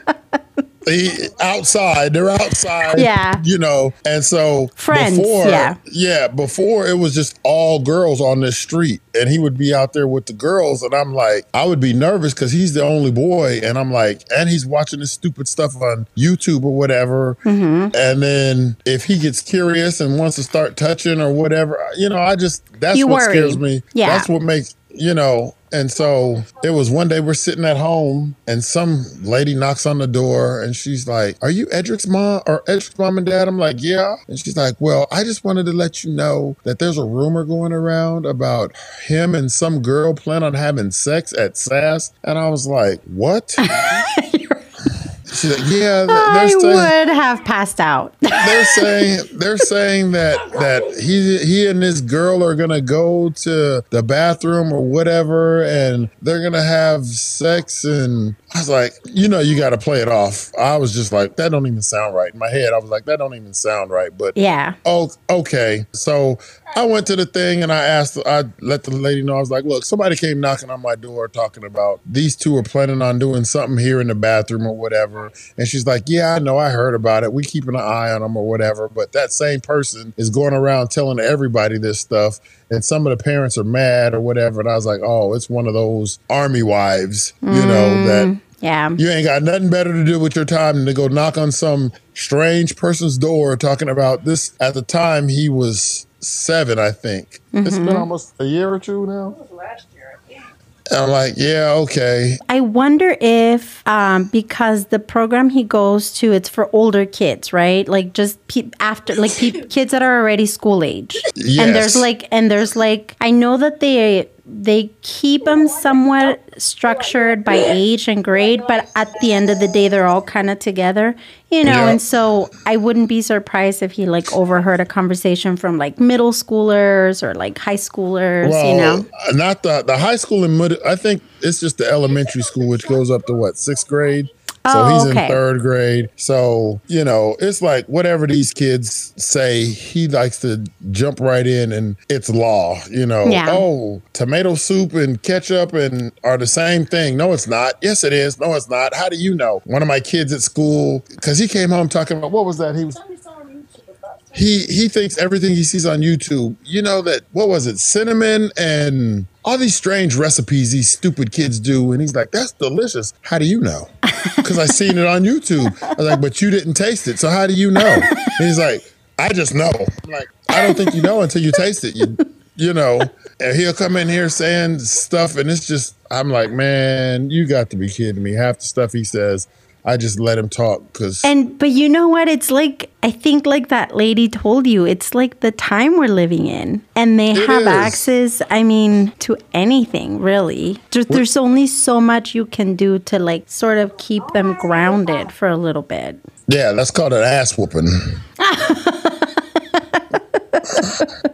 he, outside, they're outside. Yeah. You know, and so Friends, before, yeah. yeah, before it was just all girls on this street, and he would be out there with the girls, and I'm like, I would be nervous because he's the only boy, and I'm like, and he's watching this stupid stuff on YouTube or whatever, Mm-hmm. and then if he gets curious and wants to start touching or whatever, you know, I just that's You what worry. scares me. Yeah. That's what makes you know. And so it was one day we're sitting at home and some lady knocks on the door and she's like, Are you Edric's mom or Edric's mom and dad? I'm like, Yeah. And she's like, Well, I just wanted to let you know that there's a rumor going around about him and some girl plan on having sex at SAS. And I was like, What? [LAUGHS] She's like, Yeah, I saying would have passed out. [LAUGHS] they're saying they're saying that that he he and this girl are gonna go to the bathroom or whatever and they're gonna have sex and I was like, you know, you got to play it off. I was just like, that don't even sound right in my head. I was like, that don't even sound right. But yeah. Oh, okay. So I went to the thing and I asked, I let the lady know, I was like, look, somebody came knocking on my door talking about these two are planning on doing something here in the bathroom or whatever. And she's like, yeah, I know, I heard about it. We keeping an eye on them or whatever. But that same person is going around telling everybody this stuff. And some of the parents are mad or whatever. And I was like, oh, it's one of those army wives, you know, mm, that Yeah. you ain't got nothing better to do with your time than to go knock on some strange person's door talking about this. At the time, he was seven, I think. It's been mm-hmm. almost a year or two now. And I'm like, yeah, okay. I wonder if um, because the program he goes to, it's for older kids, right? Like just pe- after, like pe- kids that are already school age. Yes. And there's like, and there's like, I know that they they keep them somewhat structured by age and grade, but at the end of the day, they're all kind of together, you know. Yeah. And so I wouldn't be surprised if he like overheard a conversation from like middle schoolers or like high schoolers, Well, you know. not the the high school and middle. I think it's just the elementary school, which goes up to what sixth grade. So Oh, he's okay. in third grade. So you know, it's like whatever these kids say, he likes to jump right in, and it's law. You know, Yeah. oh, tomato soup and ketchup and are the same thing. No, it's not. Yes, it is. No, it's not. How do you know? One of my kids at school, because he came home talking about what was that? He was he he thinks everything he sees on YouTube. You know that what was it? Cinnamon and all these strange recipes these stupid kids do, and he's like, "That's delicious." How do you know? [LAUGHS] Because I seen it on YouTube. I was like, "But you didn't taste it, so how do you know?" And he's like, "I just know." I'm like, "I don't think you know until you taste it." You you know, and he'll come in here saying stuff, and it's just I'm like, "Man, you got to be kidding me!" Half the stuff he says. I just let him talk because And but you know what? It's like I think like that lady told you, it's like the time we're living in. And they It have is. access, I mean, to anything really. Just, there's only so much you can do to like sort of keep them grounded for a little bit. yeah, that's called an ass whooping. [LAUGHS]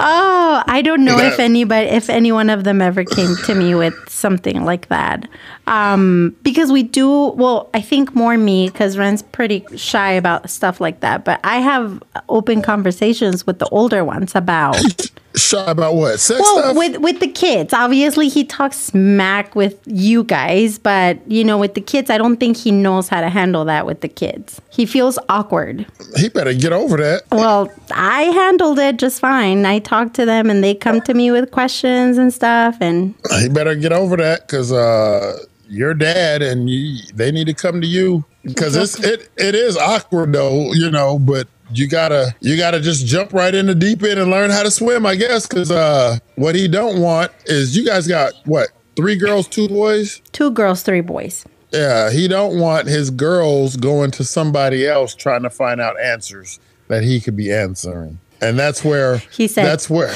Oh, I don't know if anybody, if any one of them ever came to me with something like that. Um, because we do, well, I think more me, because Ren's pretty shy about stuff like that. But I have open conversations with the older ones about, [LAUGHS] Shy about what? Sex well, stuff? with with the kids. Obviously, he talks smack with you guys, but you know, with the kids, I don't think he knows how to handle that with the kids. He feels awkward. he better get over that. Well, I handled it just fine. I talk to them and they come to me with questions and stuff. And He better get over that because uh, your dad and you, they need to come to you because it's it it is awkward though, you know. But you gotta you gotta just jump right in the deep end and learn how to swim, I guess. Because uh, what he don't want is you guys got what three girls, two boys. two girls, three boys. Yeah, he don't want his girls going to somebody else trying to find out answers that he could be answering. And that's where He said- that's where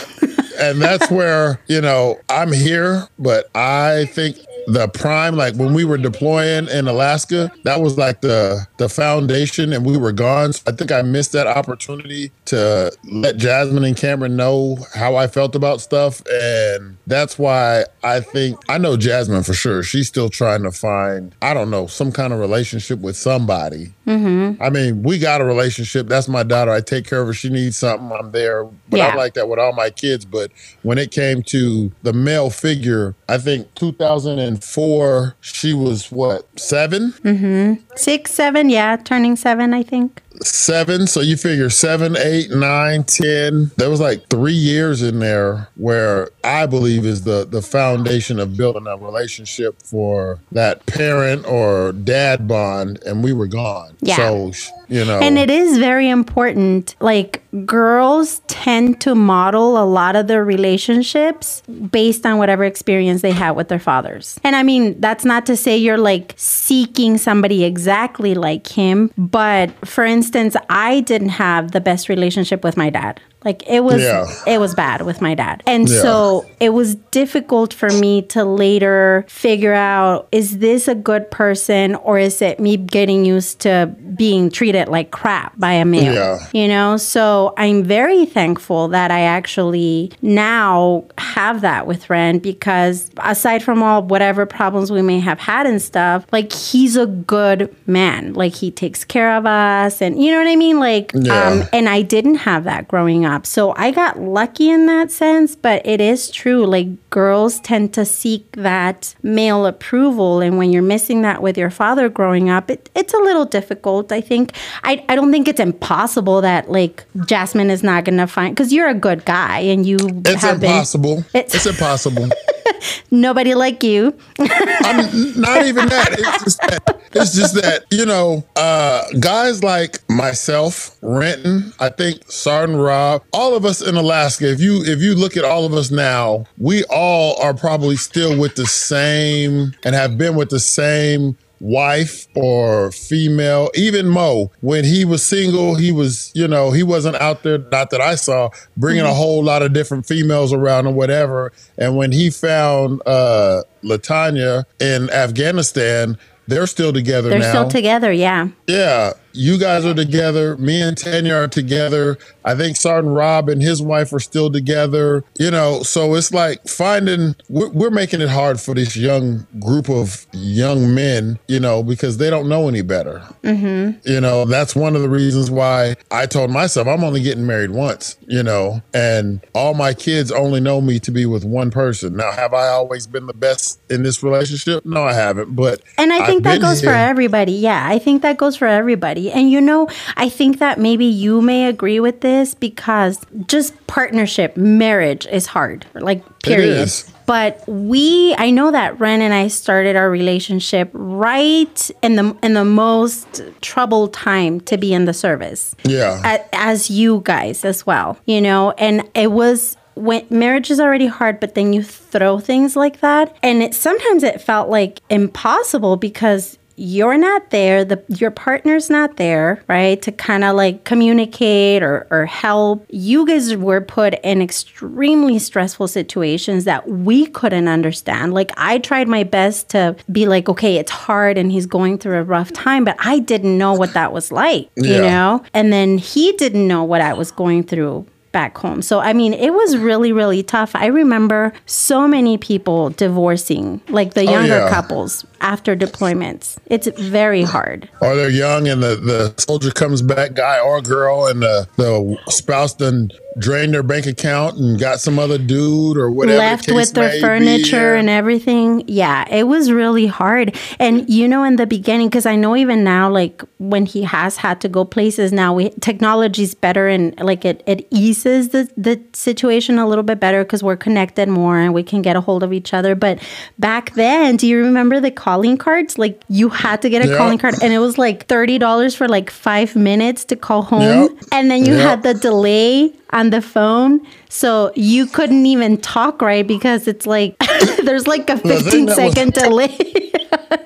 and that's where, you know, I'm here, but I think the prime like when we were deploying in Alaska, that was like the the foundation and we were gone. So I think I missed that opportunity to let Jasmine and Cameron know how I felt about stuff and that's why I think I know Jasmine for sure. She's still trying to find I don't know, some kind of relationship with somebody. Mm-hmm. I mean, we got a relationship. That's my daughter. I take care of her. She needs something. I'm there. But Yeah. I'm like that with all my kids. But when it came to the male figure, I think 2004, she was what, 7 mm-hmm. Six, seven, yeah, turning seven, I think. Seven. So you figure seven, eight, nine, ten. There was like three years in there where I believe is the, the foundation of building a relationship for that parent or dad bond. And we were gone. Yeah. So, you know. And it is very important. Like, girls tend to model a lot of their relationships based on whatever experience they had with their fathers. And I mean, that's not to say you're like seeking somebody exactly like him, but for instance, I didn't have the best relationship with my dad. Like it was Yeah. it was bad with my dad. And Yeah. so it was difficult for me to later figure out is this a good person or is it me getting used to being treated like crap by a male? Yeah. You know, so I'm very thankful that I actually now have that with Ren because aside from all whatever problems we may have had and stuff, like he's a good man. Like he takes care of us and you know what I mean? Like um and I didn't have that growing up. So I got lucky in that sense, but it is true. Like girls tend to seek that male approval. And when you're missing that with your father growing up, it, it's a little difficult. I think, I, I don't think it's impossible that like Jasmine is not going to find, because you're a good guy and you It's have impossible. It's- It's, impossible. [LAUGHS] nobody like you. I'm not even that. It's just that. It's just that you know, uh, guys like myself, Renton, I think Sergeant Rob, all of us in Alaska. If you if you look at all of us now, we all are probably still with the same and have been with the same wife or female even mo when he was single he was you know he wasn't out there not that i saw bringing a whole lot of different females around or whatever and when he found uh latanya in afghanistan they're still together They're now still together. Yeah. yeah, you guys are together. Me and Tanya are together. I think Sergeant Rob and his wife are still together. You know, so it's like finding, we're, we're making it hard for this young group of young men, you know, because they don't know any better. Mm-hmm. You know, that's one of the reasons why I told myself I'm only getting married once, you know, and all my kids only know me to be with one person. Now, have I always been the best in this relationship? No, I haven't. But And I think I've that goes for everybody. Yeah, I think that goes for everybody. And you know, I think that maybe you may agree with this because just partnership, marriage is hard. Like period. But we I know that Ren and I started our relationship right in the in the most troubled time to be in the service Yeah. a- as you guys as well, you know, and it was when marriage is already hard, but then you throw things like that, and it sometimes it felt like impossible because you're not there, the your partner's not there, right? To kind of like communicate or, or help. You guys were put in extremely stressful situations that we couldn't understand. Like I tried my best to be like, okay, it's hard and he's going through a rough time, but I didn't know what that was like, you know? And then he didn't know what I was going through back home. So, I mean, it was really, really tough. I remember so many people divorcing, like the oh, younger yeah. couples after deployments. It's very hard. or they're young and the, the soldier comes back, guy or girl, and the, the spouse done drained their bank account and got some other dude or whatever. the left case with their may be. furniture and everything. Yeah, it was really hard. And you know, in the beginning, because I know even now, like when he has had to go places now, we technology's better and like it it eases the the situation a little bit better because we're connected more and we can get a hold of each other. But back then, do you remember the calling cards? Like you had to get a Yeah. calling card, and it was like thirty dollars for like five minutes to call home, Yep. and then you Yep. had the delay on the phone so you couldn't even talk right because it's like [LAUGHS] there's like a 15 second was- [LAUGHS] delay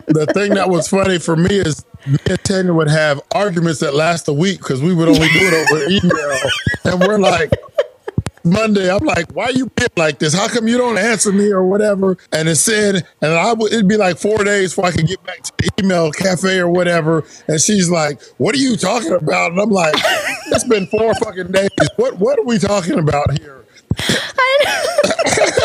the thing that was funny for me is me and Tanya would have arguments that last a week because we would only do it over email. And we're like, Monday, I'm like, why you being like this? How come you don't answer me or whatever? And it said, and I would, it'd be like four days before I could get back to the email cafe or whatever. And she's like, what are you talking about? And I'm like, it's been four fucking days. What, what are we talking about here? [LAUGHS] [LAUGHS]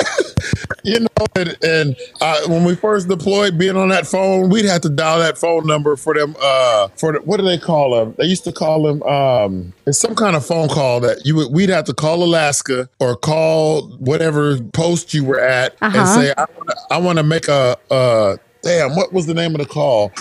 you know, and, and uh, when we first deployed, being on that phone, we'd have to dial that phone number for them. Uh, for the, what do they call them? They used to call them. Um, it's some kind of phone call that you would. We'd have to call Alaska or call whatever post you were at and Uh-huh. say, "I want to make a." Uh, damn, what was the name of the call?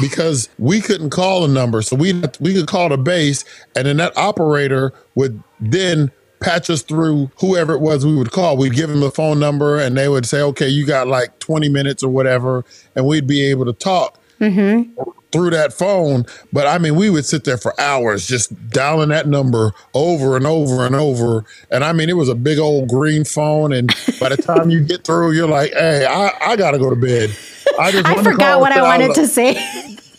Because we couldn't call a number, so we we could call the base, and then that operator would then patch us through whoever it was we would call. We'd give them the phone number, and they would say, "Okay, you got like twenty minutes or whatever," and we'd be able to talk mm-hmm. through that phone. But I mean, we would sit there for hours just dialing that number over and over and over. And I mean, it was a big old green phone. And by the time you get through, you're like, "Hey, I, I got to go to bed." I just [LAUGHS] i forgot what i wanted to say [LAUGHS]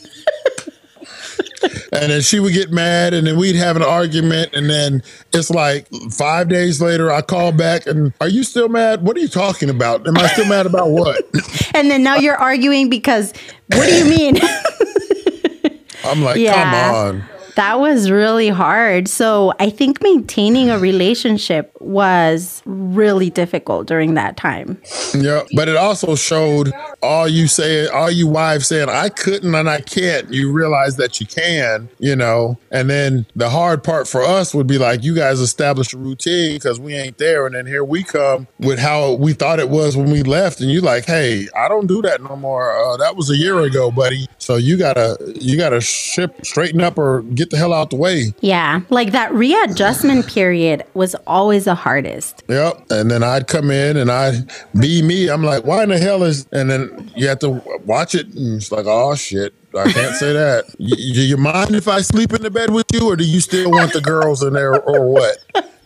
[LAUGHS] and then she would get mad, and then we'd have an argument, and then it's like five days later, I call back, and are you still mad? What are you talking about? Am I still mad about what? [LAUGHS] and then now you're arguing because what do you mean [LAUGHS] I'm like, Yeah. come on. That was really hard. So I think maintaining a relationship was really difficult during that time. Yeah, but it also showed all you say, all you wives saying, I couldn't and I can't. You realize that you can, you know. And then the hard part for us would be like, you guys established a routine because we ain't there. And then here we come with how we thought it was when we left. And you like, hey, I don't do that no more. Uh, that was a year ago, buddy. So you gotta, you gotta ship, straighten up or get the hell out the way. Yeah, like that readjustment period was always the hardest. Yep. And then I'd come in and I'd be me. I'm like, why in the hell is, and then you have to watch it and it's like, oh shit. I can't say that. [LAUGHS] Do you mind if I sleep in the bed with you or do you still want the girls in there or what?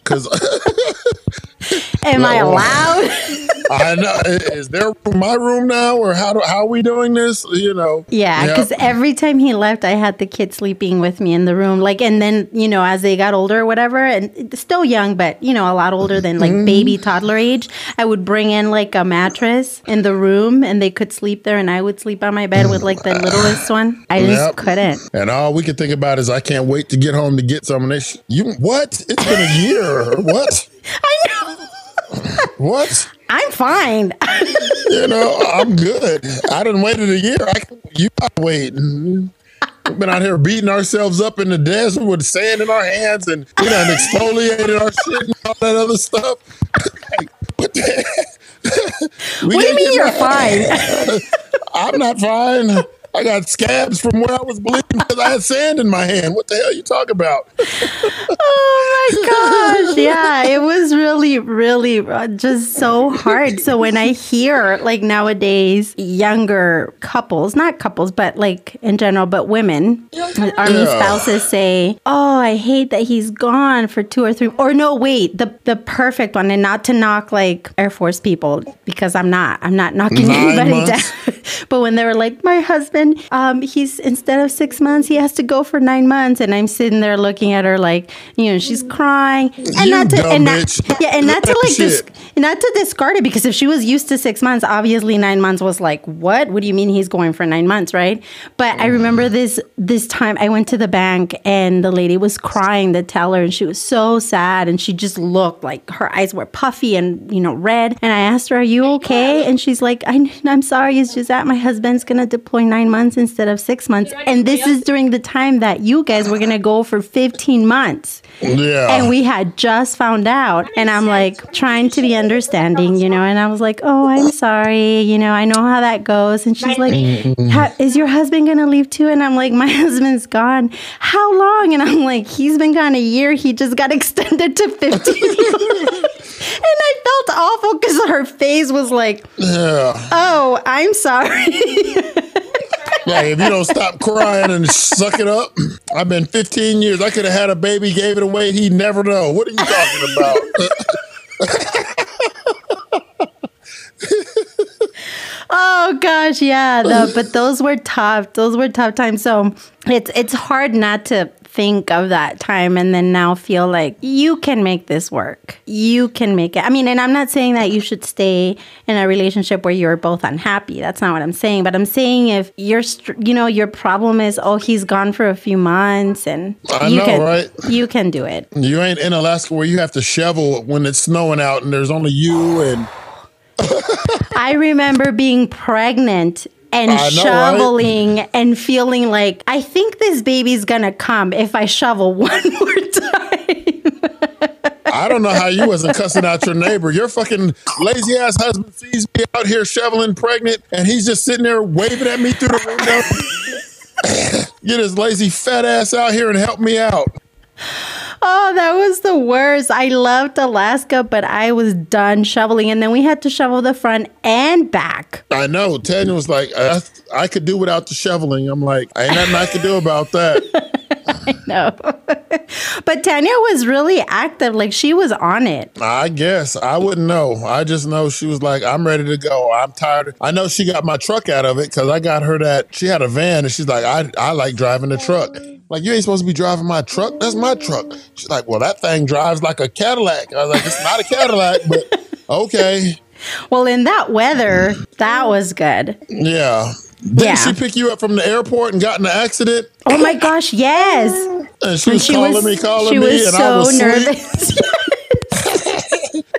Because Am I [LAUGHS] No. allowed? [LAUGHS] I know, is there my room now or how, do, how are we doing this? You know? Yeah, Yep. because every time he left, I had the kids sleeping with me in the room. Like, and then you know, as they got older, or whatever, and still young, but you know, a lot older than like Mm-hmm. baby toddler age, I would bring in like a mattress in the room, and they could sleep there, and I would sleep on my bed with like the littlest one. I just couldn't. And all we could think about is I can't wait to get home to get some of this. You what? It's been a year. [LAUGHS] what? I know. What? I'm fine. You know, I'm good. I didn't waited a year. I you gotta wait. Mhm. We've been out here beating ourselves up in the desert with sand in our hands and we done exfoliated our shit and all that other stuff. like, what the [LAUGHS] We what do you mean you're fine? [LAUGHS] I'm not fine. I got scabs from where I was bleeding because I had sand in my hand. What the hell are you talking about? Oh my [LAUGHS] gosh. Yeah, it was really, really uh, just so hard. So when I hear like nowadays younger couples, not couples, but like in general, but women, army Yeah. spouses say, Oh, I hate that he's gone for two or three or no, wait, the the perfect one, and not to knock like Air Force people, because I'm not. I'm not knocking Nine anybody months. down. But when they were like, my husband, um, he's instead of six months, he has to go for nine months, and I'm sitting there looking at her like, you know, she's crying, and You not to, and not, yeah, and not to like, dis- not to discard it because if she was used to six months, obviously nine months was like, what? What do you mean he's going for nine months, right? But I remember this this time I went to the bank and the lady was crying, the teller, and she was so sad, and she just looked like her eyes were puffy and you know red. And I asked her, "Are you okay?" And she's like, I, "I'm sorry, it's just that my husband's gonna deploy nine months instead of six months, and this is during the time that you guys were gonna go for 15 months." Yeah. and we had just found out and i'm like trying to be understanding you know and i was like oh i'm sorry you know i know how that goes. And she's like is your husband gonna leave too? And i'm like my [LAUGHS] husband's gone. How long? And i'm like he's been gone a year. He just got [LAUGHS] extended to 15 [LAUGHS] and i felt awful because her face was like yeah. oh i'm sorry [LAUGHS] Like if you don't stop crying and suck it up, I've been 15 years. I could have had a baby, gave it away. He'd never know. What are you talking about? [LAUGHS] Oh gosh, yeah. The, but those were tough. Those were tough times. So it's it's hard not to think of that time and then now feel like you can make this work. You can make it. I mean, and I'm not saying that you should stay in a relationship where you're both unhappy. That's not what I'm saying. But I'm saying if you're, str- you know, your problem is, oh, he's gone for a few months, and I you know, can, right? You can do it. you ain't in Alaska where you have to shovel when it's snowing out and there's only you and [LAUGHS] I remember being pregnant and know, right? shoveling and feeling like I think this baby's gonna come if I shovel [LAUGHS] one more time. I don't know how you wasn't cussing out your neighbor. Your fucking lazy ass husband sees me out here shoveling pregnant and he's just sitting there waving at me through the window. [LAUGHS] Get his lazy fat ass out here and help me out. Oh, that was the worst. I loved Alaska, but I was done shoveling, and then we had to shovel the front and back. I know. Tanya was like, uh, I, I could do without the shoveling. I'm like, ain't nothing I could do about that. [LAUGHS] No, [LAUGHS] but Tanya was really active. Like she was on it. I guess. I wouldn't know. I just know she was like, I'm ready to go. I'm tired. I know she got my truck out of it because I got her that she had a van and she's like, I, I like driving the truck. Like, you ain't supposed to be driving my truck. That's my truck. She's like, Well, that thing drives like a Cadillac. I was like, It's not a Cadillac, but okay. Well, in that weather, that was good. Yeah. Didn't Yeah. she pick you up from the airport and got in an accident? Oh my gosh, yes. And she was calling me, calling she me, was and so I was nervous. [LAUGHS]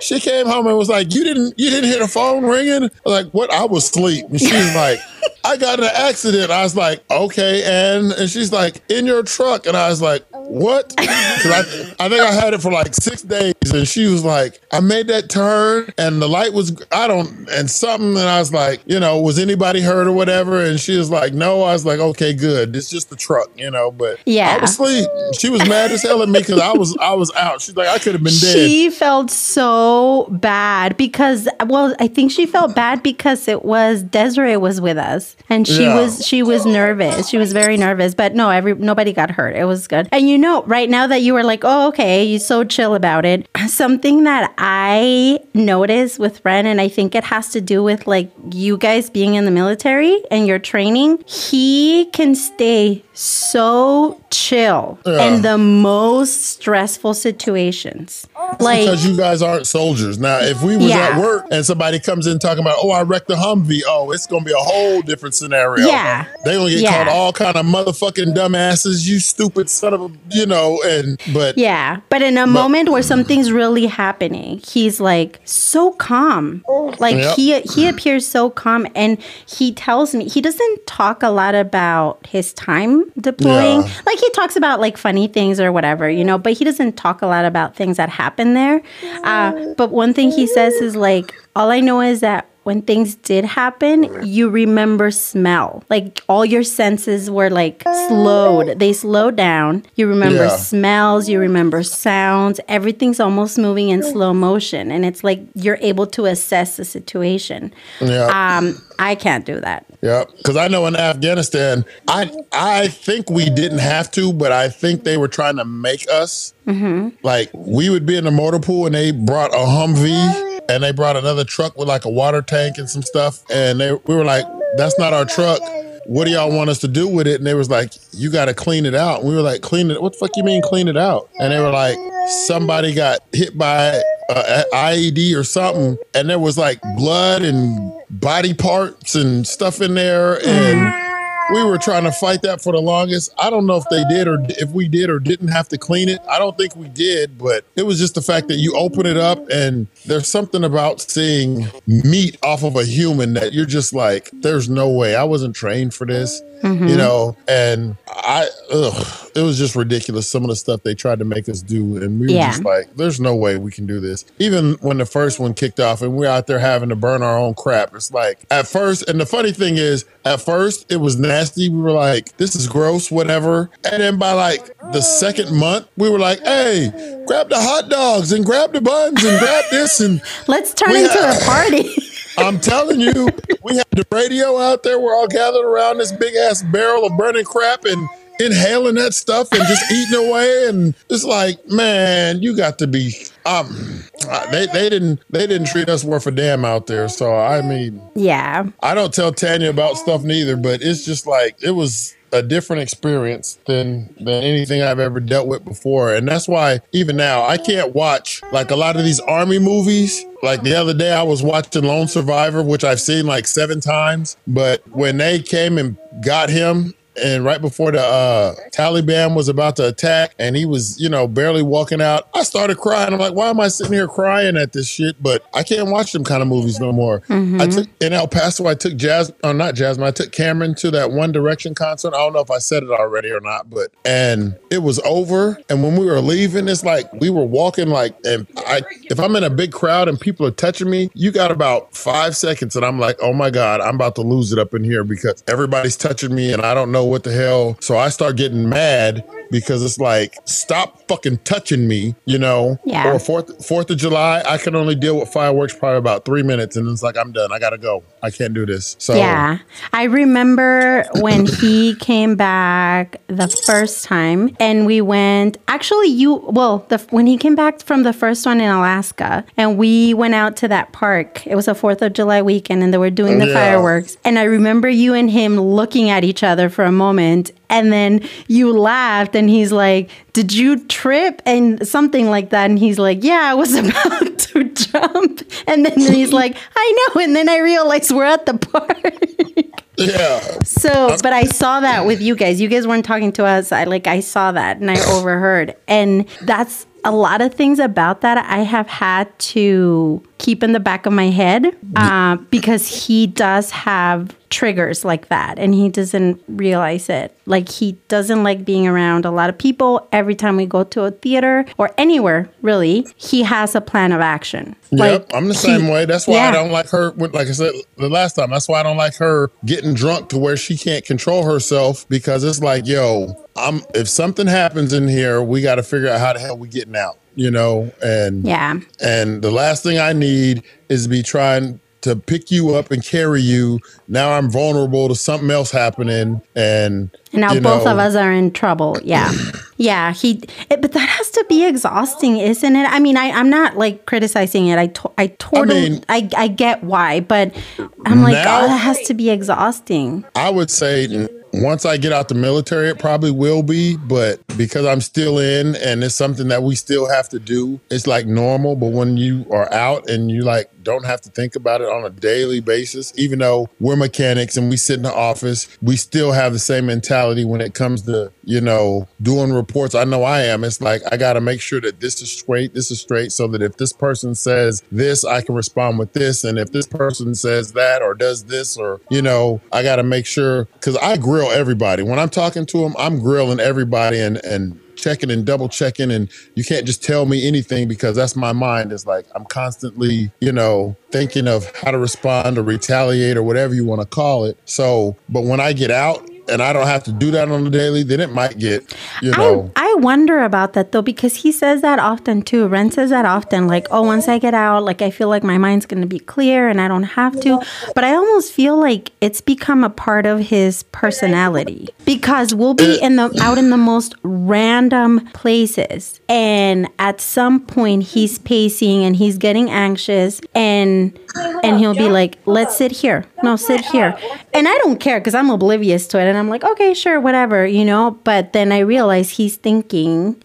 She came home and was like, "You didn't, you didn't hear the phone ringing?" I was like, "What?" I was asleep. And she was like, "I got in an accident." I was like, "Okay," and and she's like, "In your truck," and I was like, "What?" I, I think I had it for like six days, and she was like, "I made that turn, and the light was, I don't, and something," and I was like, "You know, was anybody hurt or whatever?" And she was like, "No." I was like, "Okay, good. It's just the truck, you know." But Yeah. I was asleep. She was mad as hell at me because I was, I was out. She's like, "I could have been dead." She felt so bad because, well, I think she felt bad because it was Desiree was with us, and she Yeah. was she was nervous. She was very nervous, but no, every nobody got hurt. It was good. And you know, right now that you were like, oh, okay, you're so chill about it. [CLEARS THROAT] Something that I noticed with Ren, and I think it has to do with like you guys being in the military and your training. He can stay so chill Yeah. in the most stressful situations. Like because you guys aren't soldiers. Now, if we was Yeah. at work and somebody comes in talking about, oh, I wrecked the Humvee, oh, it's gonna be a whole different scenario. Yeah. they gonna get Yeah. called all kind of motherfucking dumbasses, you stupid son of a, you know. And but Yeah, but in a moment where something's really happening, he's like so calm. Like Yep. he he appears so calm, and he tells me he doesn't talk a lot about his time deploying. Yeah. Like he talks about like funny things or whatever, you know, but he doesn't talk a lot about things that happen there. Uh, but one thing he says is like, all I know is that when things did happen, you remember smell. Like all your senses were like slowed. They slowed down. You remember Yeah. smells, you remember sounds. Everything's almost moving in slow motion. And it's like you're able to assess the situation. yeah, Um, I can't do that. Yeah. Because I know in Afghanistan, I I think we didn't have to, but I think they were trying to make us. Mm-hmm. Like we would be in the motor pool and they brought a Humvee and they brought another truck with like a water tank and some stuff, and they we were like, that's not our truck. What do y'all want us to do with it? And they was like, you got to clean it out. And we were like, clean it. What the fuck you mean clean it out? And they were like, somebody got hit by Uh, a IED or something, and there was like blood and body parts and stuff in there, and we were trying to fight that for the longest. I don't know if they did or if we did or didn't have to clean it. I don't think we did, but it was just the fact that you open it up and there's something about seeing meat off of a human that you're just like, there's no way. I wasn't trained for this. Mm-hmm. You know, and I, ugh, it was just ridiculous. Some of the stuff they tried to make us do, and we were just like, "There's no way we can do this." Even when the first one kicked off, and we're out there having to burn our own crap. It's like at first, and the funny thing is, at first it was nasty. We were like, "This is gross," whatever. And then by like the second month, we were like, "Hey, grab the hot dogs and grab the buns and grab this and let's turn into had- a party." [LAUGHS] I'm telling you, we had the radio out there. We're all gathered around this big ass barrel of burning crap and inhaling that stuff and just eating away. And it's like, man, you got to be. Um, they they didn't they didn't treat us worth a damn out there. So I mean, yeah, I don't tell Tanya about stuff neither, but it's just like it was a different experience than than anything I've ever dealt with before. And that's why even now I can't watch like a lot of these army movies. Like the other day I was watching Lone Survivor, which I've seen like seven times. But when they came and got him and right before the uh, Taliban was about to attack, and he was, you know, barely walking out, I started crying. I'm like, why am I sitting here crying at this shit? But I can't watch them kind of movies no more. Mm-hmm. I took in El Paso, I took Jazz, or not Jasmine, I took Cameron to that One Direction concert. I don't know if I said it already or not, but and it was over. And when we were leaving, it's like we were walking like, and I, if I'm in a big crowd and people are touching me, you got about five seconds, and I'm like, oh my god, I'm about to lose it up in here because everybody's touching me, and I don't know what the hell. So I start getting mad because it's like, stop fucking touching me, you know? Yeah. Or Fourth Fourth of July, I can only deal with fireworks probably about three minutes, and it's like I'm done. I gotta go. I can't do this. So yeah, I remember when he came back the first time, and we went. Actually, you well, the when he came back from the first one in Alaska, and we went out to that park. It was a Fourth of July weekend, and they were doing the yeah. fireworks. And I remember you and him looking at each other for a moment, and then you laughed and he's like did you trip? and something like that and he's like yeah i was [LAUGHS] about to jump. And then he's like i know and then i realized we're at the [LAUGHS] park yeah so but i saw that with you guys you guys weren't talking to us i like i saw that and i overheard and that's a lot of things about that I have had to keep in the back of my head uh, because he does have triggers like that and he doesn't realize it. Like he doesn't like being around a lot of people. Every time we go to a theater or anywhere, really, he has a plan of action. Yep, like, I'm the same he, way. That's why yeah. I don't like her. Like I said the last time, that's why I don't like her getting drunk to where she can't control herself because it's like, yo, I'm if something happens in here, we got to figure out how the hell we getting out you know and yeah and the last thing i need is to be trying to pick you up and carry you. Now I'm vulnerable to something else happening, and, and now both know, of us are in trouble. Yeah, [CLEARS THROAT] yeah. He, it, but that has to be exhausting, isn't it? I mean, I, I'm not like criticizing it. I, to, I totally, I, mean, I, I get why, but I'm like, now, oh, that has to be exhausting. I would say once I get out the military, it probably will be, but because I'm still in and it's something that we still have to do, it's like normal. But when you are out and you like don't have to think about it on a daily basis, even though we're mechanics and we sit in the office, we still have the same mentality when it comes to, you know, doing reports. I know I am. It's like I got to make sure that this is straight, this is straight, so that if this person says this, I can respond with this. And if this person says that or does this, or, you know, I got to make sure because I grill grill everybody. When I'm talking to them, I'm grilling everybody and and checking and double checking and you can't just tell me anything because that's my mind is like I'm constantly, you know, thinking of how to respond or retaliate or whatever you want to call it. So, but when I get out and I don't have to do that on the daily, then it might get, you know. I, I wonder about that though, because he says that often too. Ren says that often, like, oh, once I get out, like, I feel like my mind's going to be clear and I don't have to. But I almost feel like it's become a part of his personality because we'll be in the out in the most random places. And at some point, he's pacing and he's getting anxious and and he'll be like, let's sit here no, sit here. And I don't care because I'm oblivious to it. And I'm like, okay, sure, whatever, you know. But then I realize he's thinking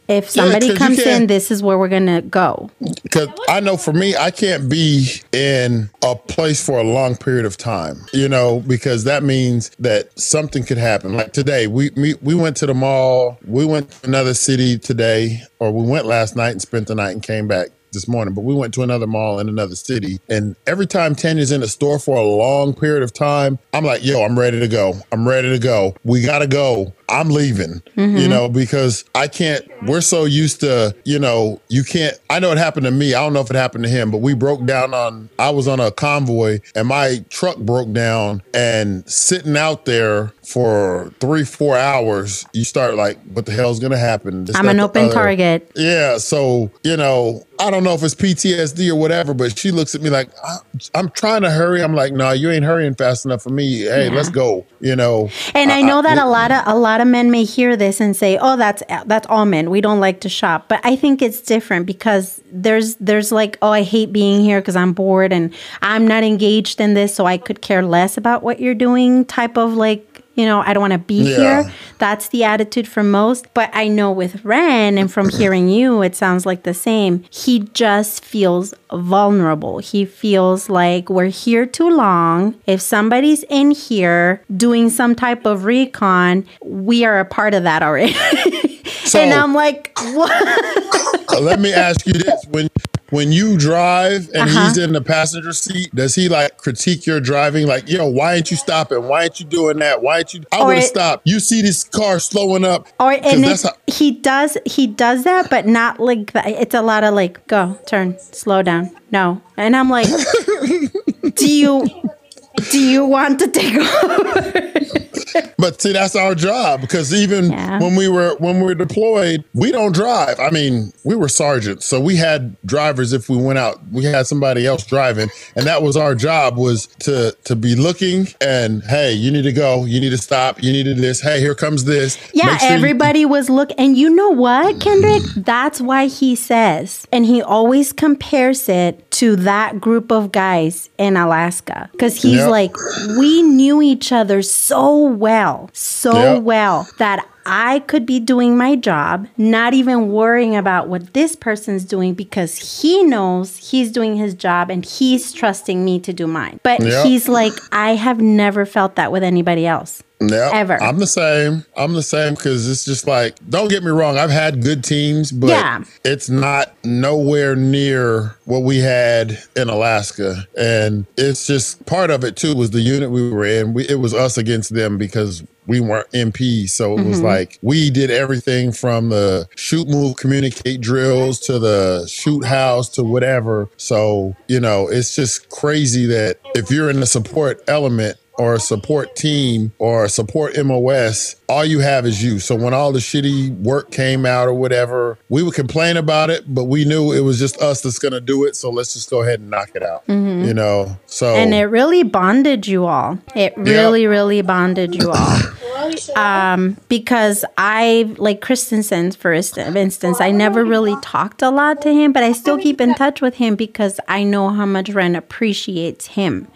if somebody you comes in, this is where we're going to go. Because I know for me, I can't be in a place for a long period of time, you know, because that means that something could happen. Like today, we we, we went to the mall, we went to another city today, or we went last night and spent the night and came back this morning, but we went to another mall in another city. And every time Tanya's in a store for a long period of time, I'm like, yo, I'm ready to go. I'm ready to go. We got to go. I'm leaving, you know, because I can't, we're so used to, you know, you can't, I know it happened to me. I don't know if it happened to him, but we broke down on, I was on a convoy and my truck broke down and sitting out there for three, four hours, you start like, what the hell's going to happen? This, I'm an open other. target. Yeah, so you know, I don't know if it's PTSD or whatever, but she looks at me like I, I'm trying to hurry. I'm like, no, you ain't hurrying fast enough for me. Hey, let's go. You know, And I Uh, know that a lot of a lot of men may hear this and say, "Oh, that's that's all men. We don't like to shop." But I think it's different because there's there's like, "Oh, I hate being here because I'm bored and I'm not engaged in this, so I could care less about what you're doing." Type of like, you know, I don't want to be Yeah. here. That's the attitude for most. But I know with Ren and from hearing you, it sounds like the same. He just feels vulnerable. He feels like we're here too long. If somebody's in here doing some type of recon, we are a part of that already. [LAUGHS] So- and I'm like, [LAUGHS] what? Uh, let me ask you this: when when you drive and Uh-huh. he's in the passenger seat, does he like critique your driving? Like, yo, why ain't you stopping? Why ain't you doing that? Why ain't you? I would have stopped. You see this car slowing up, Or and that's how- he does he does that, but not like that. It's a lot of like go turn slow down no, and I'm like, [LAUGHS] do you do you want to take [LAUGHS] over? But see, that's our job because even Yeah. when we were when we were deployed, we don't drive. I mean, we were sergeants, so we had drivers. If we went out, we had somebody else driving, and that was our job was to to be looking and hey, you need to go, you need to stop, you need to this. Hey, here comes this. Yeah, sure you- everybody was look, and you know what, Kendrick? Mm-hmm. That's why he says, and he always compares it to that group of guys in Alaska, because he's Yep. like, we knew each other so well, so Yep. well that. I could be doing my job, not even worrying about what this person's doing because he knows he's doing his job and he's trusting me to do mine. But Yep. he's like, I have never felt that with anybody else. Yeah, ever. I'm the same. I'm the same because it's just like, don't get me wrong. I've had good teams, but Yeah. it's not nowhere near what we had in Alaska. And it's just part of it too was the unit we were in. We, it was us against them because we weren't MPs. So it was mm-hmm. like we did everything from the shoot, move, communicate drills to the shoot house to whatever. So, you know, it's just crazy that if you're in the support element, or a support team or a support MOS, all you have is you. So when all the shitty work came out or whatever, we would complain about it, but we knew it was just us that's going to do it. So let's just go ahead and knock it out. Mm-hmm. You know, so And it really bonded you all. It really, really bonded you all. [CLEARS THROAT] Um, because I, like Christensen, for inst- instance, I never really talked a lot to him, but I still keep in touch with him because I know how much Ren appreciates him.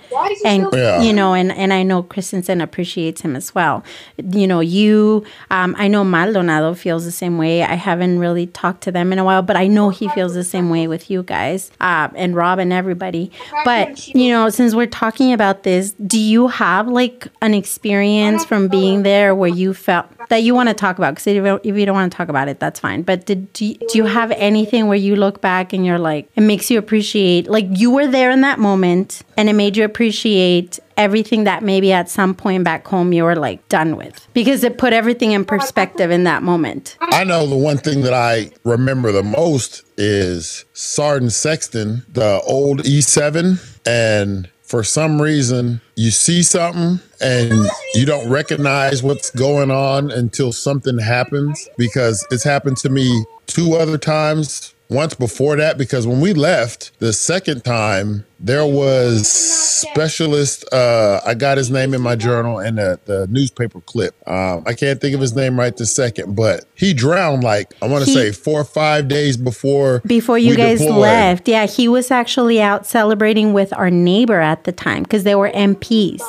And, Yeah. you know, and, and I know Christensen appreciates him as well. You know, you, um, I know Maldonado feels the same way. I haven't really talked to them in a while, but I know he feels the same way with you guys uh, and Rob and everybody. But, you know, since we're talking about this, do you have like an experience from being there where you felt that you want to talk about? Because if, you- if you don't want to talk about it, that's fine. But did, do, you, do you have anything where you look back and you're like, it makes you appreciate, like you were there in that moment and it made you appreciate everything that maybe at some point back home you were like done with because it put everything in perspective in that moment. I know the one thing that I remember the most is Sergeant Sexton, the old E7. And for some reason, you see something and you don't recognize what's going on until something happens because it's happened to me two other times. Once before that, because when we left the second time, there was specialist. Uh, I got his name in my journal and the, the newspaper clip. Um, I can't think of his name right this second, but he drowned like I want to say four or five days before before you guys deployed. left. Yeah, he was actually out celebrating with our neighbor at the time because they were MPs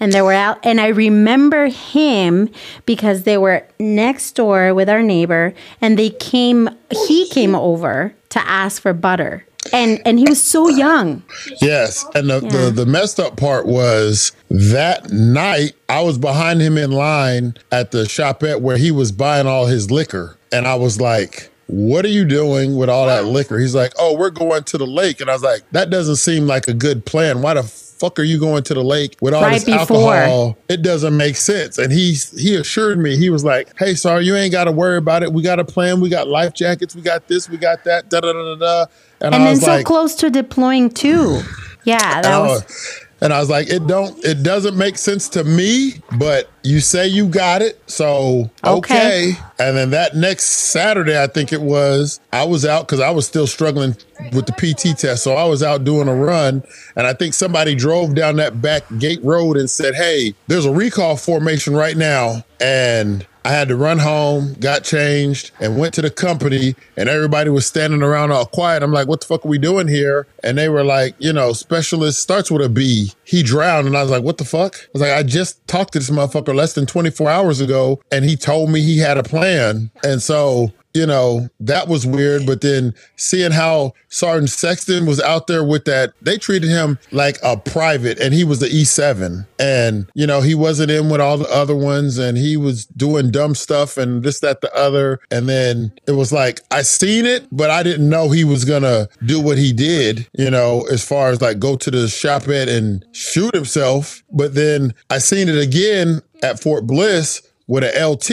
and they were out. And I remember him because they were next door with our neighbor, and they came. He came over to ask for butter and and he was so young. Yes, and the, yeah. the, the messed up part was that night I was behind him in line at the shopette where he was buying all his liquor, and I was like. What are you doing with all that liquor? He's like, Oh, we're going to the lake. And I was like, That doesn't seem like a good plan. Why the fuck are you going to the lake with all right this before. alcohol? It doesn't make sense. And he he assured me, he was like, Hey, sorry, you ain't got to worry about it. We got a plan. We got life jackets. We got this. We got that. Da da da da da. And, and then so like, close to deploying too. Yeah, that was. And I was like, it don't, it doesn't make sense to me, but you say you got it, so okay. okay. And then that next Saturday, I think it was, I was out because I was still struggling with the PT test, so I was out doing a run, and I think somebody drove down that back gate road and said, "Hey, there's a recall formation right now," and I had to run home, got changed, and went to the company, and everybody was standing around all quiet. I'm like, what the fuck are we doing here? And they were like, you know, specialist starts with a B. He drowned. And I was like, what the fuck? I was like, I just talked to this motherfucker less than 24 hours ago, and he told me he had a plan. And so you know, that was weird. But then seeing how Sergeant Sexton was out there with that, they treated him like a private and he was the E7. And, you know, he wasn't in with all the other ones and he was doing dumb stuff and this, that, the other. And then it was like, I seen it, but I didn't know he was going to do what he did, you know, as far as like go to the shop and shoot himself. But then I seen it again at Fort Bliss with an LT,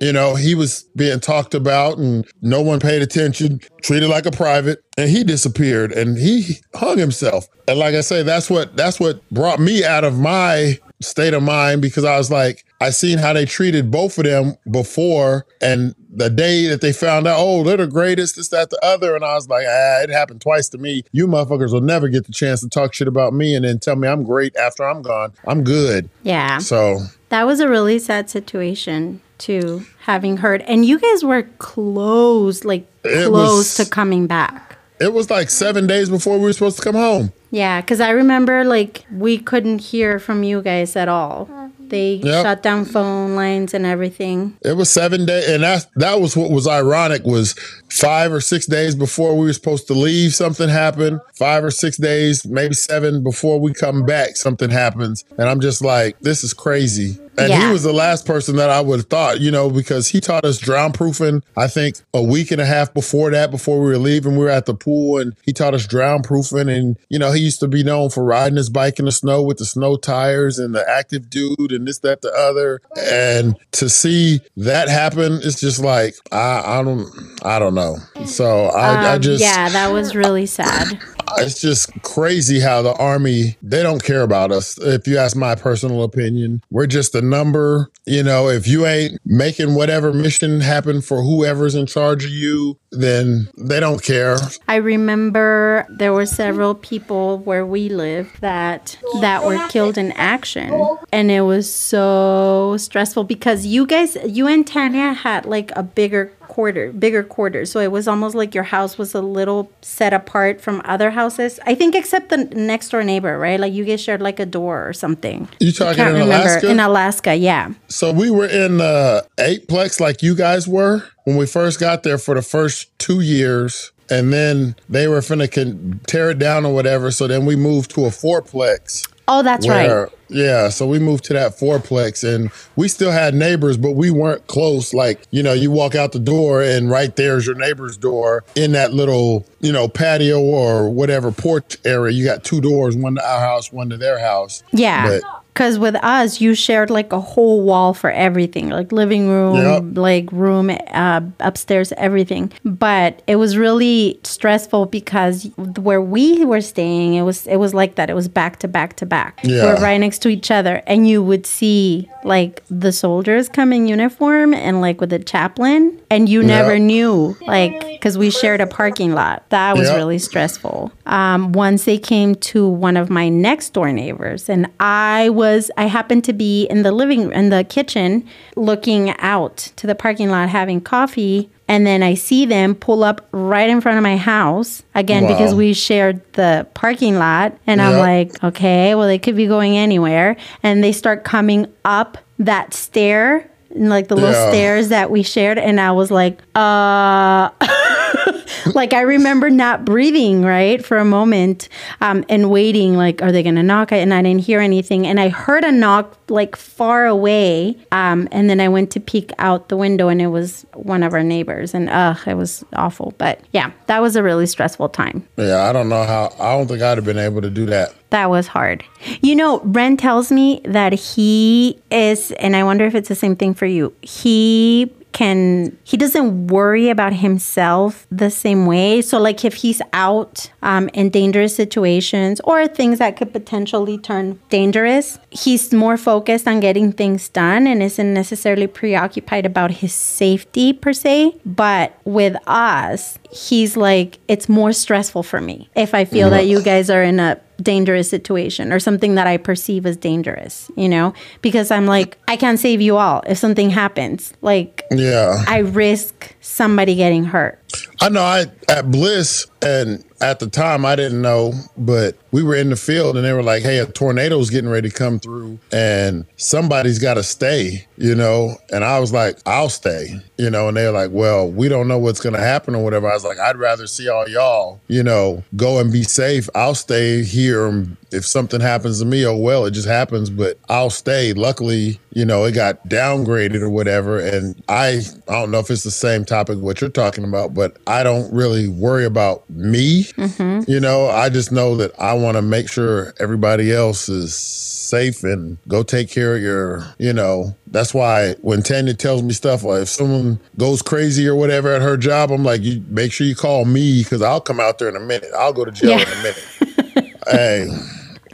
you know, he was being talked about and no one paid attention, treated like a private, and he disappeared and he hung himself. And like I say, that's what that's what brought me out of my state of mind because I was like, I seen how they treated both of them before and the day that they found out, oh, they're the greatest, this, that, the other. And I was like, ah, it happened twice to me. You motherfuckers will never get the chance to talk shit about me and then tell me I'm great after I'm gone. I'm good. Yeah. So that was a really sad situation too, having heard. And you guys were close, like close was, to coming back. It was like seven days before we were supposed to come home. Yeah, because I remember like we couldn't hear from you guys at all. Mm-hmm. They yep. shut down phone lines and everything. It was seven days, and that that was what was ironic. Was five or six days before we were supposed to leave, something happened. Five or six days, maybe seven before we come back, something happens, and I'm just like, this is crazy. And yeah. he was the last person that I would have thought, you know, because he taught us drown proofing. I think a week and a half before that, before we were leaving, we were at the pool and he taught us drown proofing. And, you know, he used to be known for riding his bike in the snow with the snow tires and the active dude and this, that, the other. And to see that happen, it's just like, I, I don't, I don't know. So I, um, I just. Yeah, that was really sad Uh, it's just crazy how the army they don't care about us if you ask my personal opinion. We're just a number you know if you ain't making whatever mission happen for whoever's in charge of you then they don't care. I remember there were several people where we live that that were killed in action. And it was so stressful because you guys you and tanya had like a bigger quarter, bigger quarters. So it was almost like your house was a little set apart from other houses. I think except the next door neighbor, right? Like you guys shared like a door or something. You talking in remember. Alaska? In Alaska, yeah. So we were in uh, eightplex like you guys were when we first got there for the first two years. And then they were finna can tear it down or whatever. So then we moved to a fourplex. Oh, that's where, right. Yeah, so we moved to that fourplex and we still had neighbors, but we weren't close. Like, you know, you walk out the door and right there's your neighbor's door in that little, you know, patio or whatever porch area. You got two doors, one to our house, one to their house. Yeah. But Because with us, you shared like a whole wall for everything, like living room, Yep. like room, uh, upstairs, everything. But it was really stressful because where we were staying, it was it was like that. It was back to back to back. Yeah. We're right next to each other, and you would see like the soldiers come in uniform and like with a chaplain, and you never knew like because we shared a parking lot. That was Yeah. really stressful. Um, once they came to one of my next door neighbors, and I was I happened to be in the living in the kitchen looking out to the parking lot having coffee. And then I see them pull up right in front of my house again Wow. because we shared the parking lot. And I'm like, okay, well, they could be going anywhere. And they start coming up that stair, and like the little Yeah. stairs that we shared. And I was like, uh, [LAUGHS] like I remember not breathing right for a moment um, and waiting. Like, are they gonna knock? And I didn't hear anything, and I heard a knock like far away. Um, and then I went to peek out the window, and it was one of our neighbors, and ugh, it was awful. But yeah, that was a really stressful time. Yeah, I don't know how. I don't think I'd have been able to do that. That was hard. You know, Ren tells me that he is, and I wonder if it's the same thing for you. He can he doesn't worry about himself the same way. So like if he's out um, in dangerous situations or things that could potentially turn dangerous he's more focused on getting things done and isn't necessarily preoccupied about his safety per se. But with us he's like it's more stressful for me if i feel that you guys are in a dangerous situation or something that I perceive as dangerous, you know? Because I'm like, I can't save you all if something happens. Like, Yeah. I risk somebody getting hurt. I know I at Bliss and at the time I didn't know, but we were in the field and they were like, Hey, a tornado's getting ready to come through and somebody's gotta stay, you know? And I was like, I'll stay, you know, and they were like, Well, we don't know what's gonna happen or whatever. I was like, I'd rather see all y'all, you know, go and be safe. I'll stay here. and If something happens to me, oh well, it just happens, but I'll stay. Luckily, you know, it got downgraded or whatever. And I I don't know if it's the same topic what you're talking about, but I don't really worry about me. Mm-hmm. You know, I just know that I want to make sure everybody else is safe and go take care of your, you know, that's why when Tanya tells me stuff, like if someone goes crazy or whatever at her job, I'm like, you make sure you call me because I'll come out there in a minute. I'll go to jail Yeah. in a minute. [LAUGHS] hey,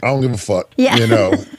I don't give a fuck. Yeah. You know, [LAUGHS]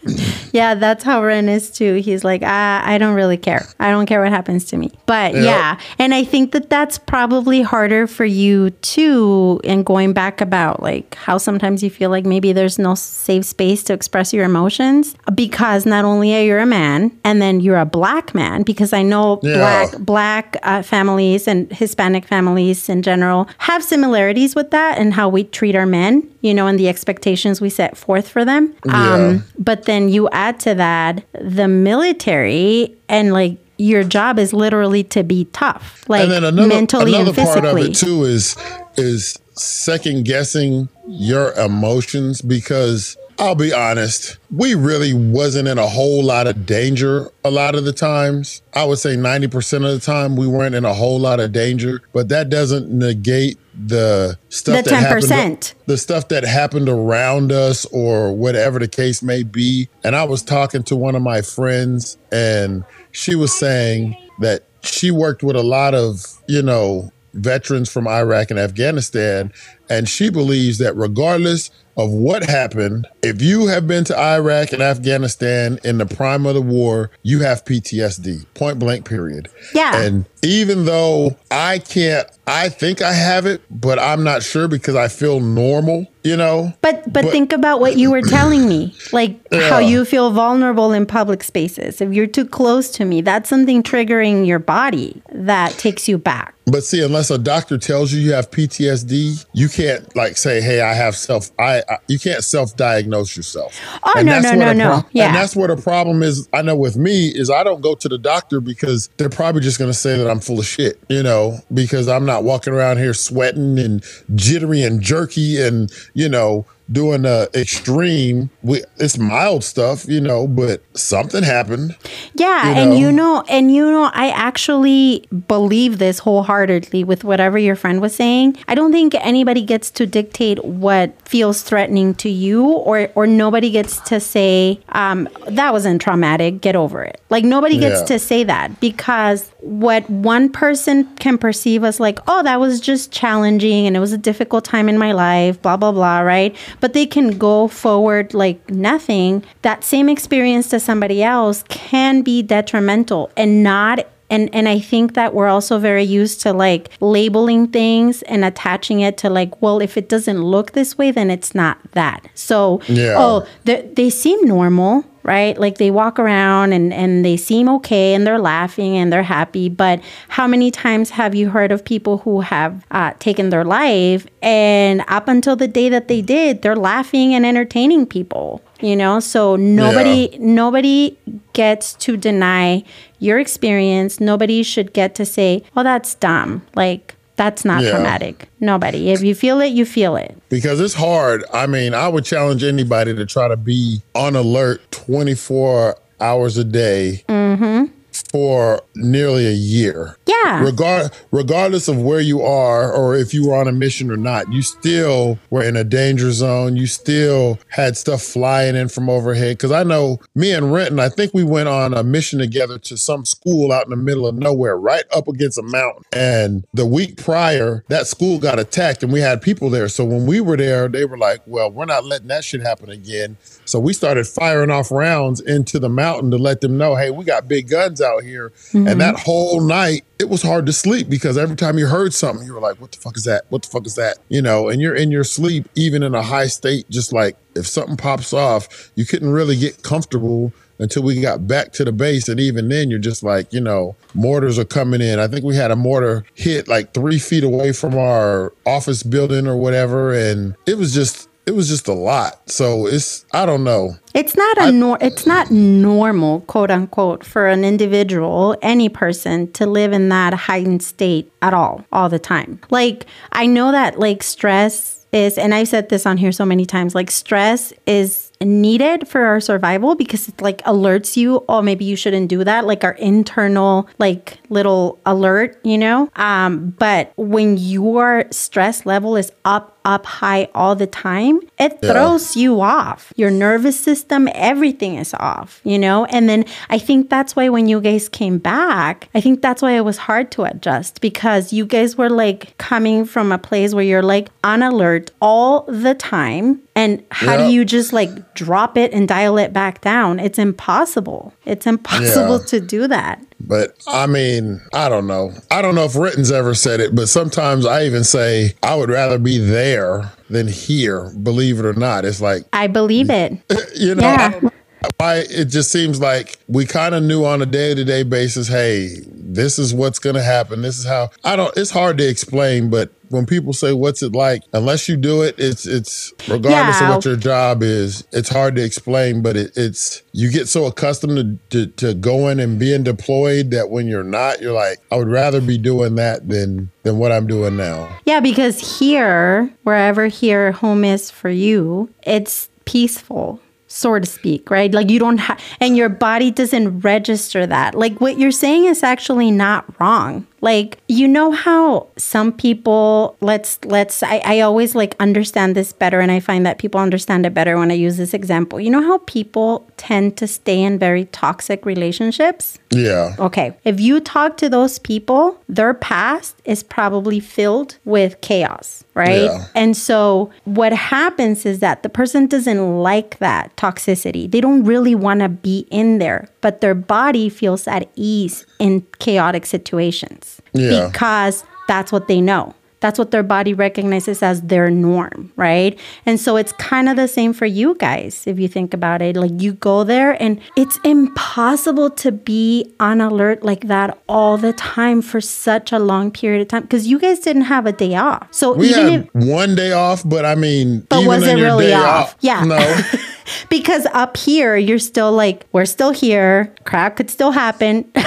Yeah, that's how Ren is too. He's like, I, I don't really care. I don't care what happens to me. But Yeah. yeah. and I think that that's probably harder for you too. And going back about like how sometimes you feel like maybe there's no safe space to express your emotions because not only are you a man and then you're a black man, because I know Yeah. black black uh, families and Hispanic families in general have similarities with that and how we treat our men, you know, and the expectations we set forth for them. Yeah. Um, but then you add to that the military and like your job is literally to be tough, like another mentally another and part of physically. it too is is second guessing your emotions because I'll be honest, we really wasn't in a whole lot of danger a lot of the times. I would say 90% of the time we weren't in a whole lot of danger, but that doesn't negate the stuff The that happened 10%. the stuff that happened around us or whatever the case may be. And I was talking to one of my friends and she was saying that she worked with a lot of, you know, veterans from Iraq and Afghanistan. And she believes that regardless of what happened, if you have been to Iraq and Afghanistan in the prime of the war, you have PTSD, point blank, period. Yeah. And even though I can't, I think I have it, but I'm not sure because I feel normal, you know? But, but But- think about what you were [COUGHS] telling me, like how you feel vulnerable in public spaces. If you're too close to me, that's something triggering your body that takes you back. But see, unless a doctor tells you you have PTSD, you can't like say, "Hey, I have self." I, I you can't self-diagnose yourself. Oh, And no, that's no, no, no. Yeah. and that's what the problem is. I know with me is I don't go to the doctor because they're probably just going to say that I'm full of shit, you know, because I'm not walking around here sweating and jittery and jerky and you know doing the extreme. We, it's mild stuff, you know, but something happened. Yeah, You and you know, and you know, I actually believe this wholeheartedly with whatever your friend was saying. I don't think anybody gets to dictate what feels threatening to you, or or nobody gets to say um, that wasn't traumatic. Get over it. Like nobody gets Yeah. to say that because what one person can perceive as like, oh, that was just challenging and it was a difficult time in my life, blah blah blah, right? But they can go forward like nothing. That same experience to somebody else can be detrimental and not and and I think that we're also very used to like labeling things and attaching it to like, well, if it doesn't look this way, then it's not that. So, Yeah. oh, they, they seem normal, right? Like they walk around and and they seem okay and they're laughing and they're happy. But how many times have you heard of people who have uh, taken their life and up until the day that they did, they're laughing and entertaining people? You know, so nobody nobody gets to deny your experience. Nobody should get to say, "Oh, that's dumb." Like that's not Yeah. traumatic. Nobody. If you feel it, you feel it. because it's hard. I mean, I would challenge anybody to try to be on alert 24 hours a day mm-hmm. For nearly a year. Yeah. Regard, regardless of where you are or if you were on a mission or not, you still were in a danger zone. You still had stuff flying in from overhead. Because I know me and Renton, I think we went on a mission together to some school out in the middle of nowhere, right up against a mountain. And the week prior, that school got attacked and we had people there. So when we were there, they were like, well, we're not letting that shit happen again. So we started firing off rounds into the mountain to let them know, hey, we got big guns out here. And that mm-hmm. whole night, it was hard to sleep because every time you heard something, you were like, what the fuck is that? What the fuck is that? You know, and you're in your sleep, even in a high state, just like if something pops off, you couldn't really get comfortable until we got back to the base. And even then, you're just like, you know, mortars are coming in. I think we had a mortar hit like three feet away from our office building or whatever. And it was just, it was just a lot. So it's, I don't know. It's not a nor- it's not normal, quote unquote, for an individual, any person to live in that heightened state at all, all the time. Like I know that like stress is and I've said this on here so many times, like stress is needed for our survival because it like alerts you, oh maybe you shouldn't do that. Like our internal like little alert, you know? Um, but when your stress level is up up high all the time, it Yeah. throws you off. Your nervous system, everything is off, you know? And then I think that's why when you guys came back, I think that's why it was hard to adjust because you guys were like coming from a place where you're like on alert all the time. And how Yeah. do you just like drop it and dial it back down? It's impossible. It's impossible Yeah. to do that. But I mean, I don't know. I don't know if Renton's ever said it, but sometimes I even say I would rather be there than here, believe it or not. It's like, I believe it. [LAUGHS] you know, Yeah. I don't know why it just seems like we kind of knew on a day to day basis, hey, this is what's going to happen. This is how I don't, it's hard to explain, but when people say what's it like, unless you do it, it's, it's regardless Yeah. of what your job is, it's hard to explain, but it, it's, you get so accustomed to, to, to going and being deployed that when you're not, you're like, I would rather be doing that than, than what I'm doing now. Yeah, because here, wherever here home is for you, it's peaceful, so to speak, right? Like you don't have, and your body doesn't register that. Like what you're saying is actually not wrong. Like you know how some people let's let's I, I always like understand this better and I find that people understand it better when I use this example. You know how people tend to stay in very toxic relationships? Yeah. Okay. If you talk to those people, their past is probably filled with chaos, right? Yeah. And so what happens is that the person doesn't like that toxicity. They don't really want to be in there, but their body feels at ease in chaotic situations Yeah. because that's what they know. That's what their body recognizes as their norm, right? And so it's kind of the same for you guys if you think about it. Like you go there and it's impossible to be on alert like that all the time for such a long period of time because you guys didn't have a day off. So We even had if one day off, but I mean, But even was it your really day off? Yeah. No. [LAUGHS] because up here you're still like we're still here. Crap could still happen. [LAUGHS]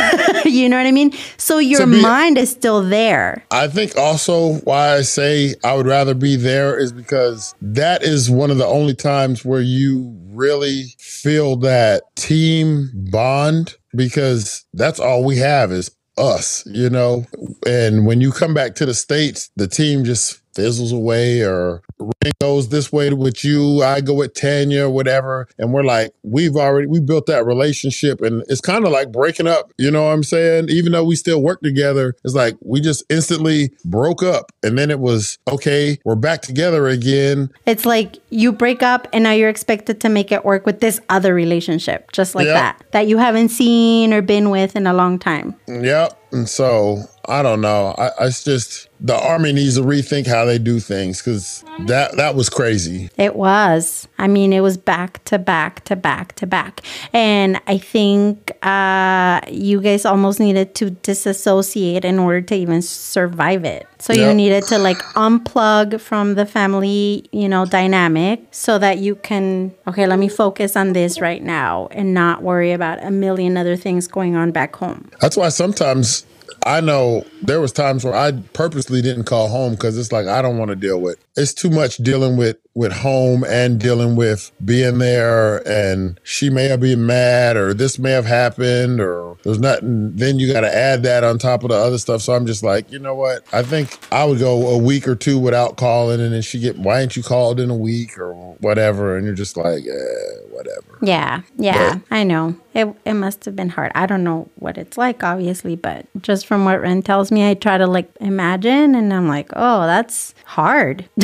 You know what i mean? So your be- mind is still there. I think also why I say I would rather be there is because that is one of the only times where you really feel that team bond because that's all we have is us, you know. And when you come back to the states, the team just fizzles away or Ring goes this way with you, I go with Tanya, whatever. And we're like, we've already we built that relationship and it's kind of like breaking up, you know what I'm saying? Even though we still work together, it's like we just instantly broke up. And then it was, okay, we're back together again. It's like you break up and now you're expected to make it work with this other relationship, just like Yep. that, that you haven't seen or been with in a long time. Yep. And so I don't know. I, I it's just the army needs to rethink how they do things because that that was crazy. It was. I mean, it was back to back to back to back. And I think uh, you guys almost needed to disassociate in order to even survive it. So you needed to like unplug from the family, you know, dynamic so that you can, okay, let me focus on this right now and not worry about a million other things going on back home. That's why sometimes I know there was times where I purposely didn't call home because it's like I don't want to deal with. It's too much dealing with with home and dealing with being there and she may have been mad or this may have happened or there's nothing then you got to add that on top of the other stuff so i'm just like you know what i think i would go a week or two without calling and then she get why ain't you called in a week or whatever and you're just like eh, whatever Yeah, yeah, I know. It it must have been hard. I don't know what it's like, obviously, but just from what Ren tells me, I try to like imagine, and I'm like, oh, that's hard. [LAUGHS]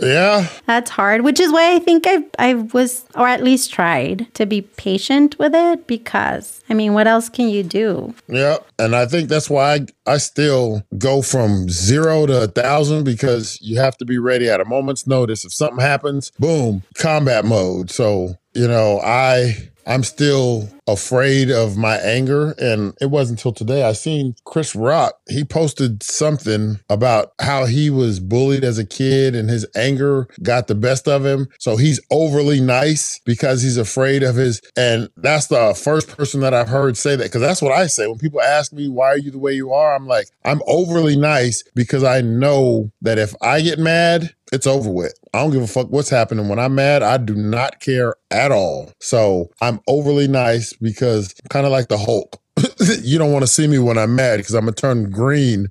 yeah that's hard, which is why I think I I was, or at least tried to be patient with it, because I mean, what else can you do? Yeah, and I think that's why I, I still go from zero to a thousand because you have to be ready at a moment's notice. If something happens, boom, combat mode. So you know, I I'm still afraid of my anger, and it wasn't until today I seen Chris Rock. He posted something about how he was bullied as a kid, and his anger got the best of him. So he's overly nice because he's afraid of his. And that's the first person that I've heard say that because that's what I say when people ask me why are you the way you are. I'm like I'm overly nice because I know that if I get mad, it's over with. I don't give a fuck what's happening. When I'm mad, I do not care at all. So I'm overly nice because kind of like the Hulk. [LAUGHS] you don't want to see me when I'm mad because I'm gonna turn green,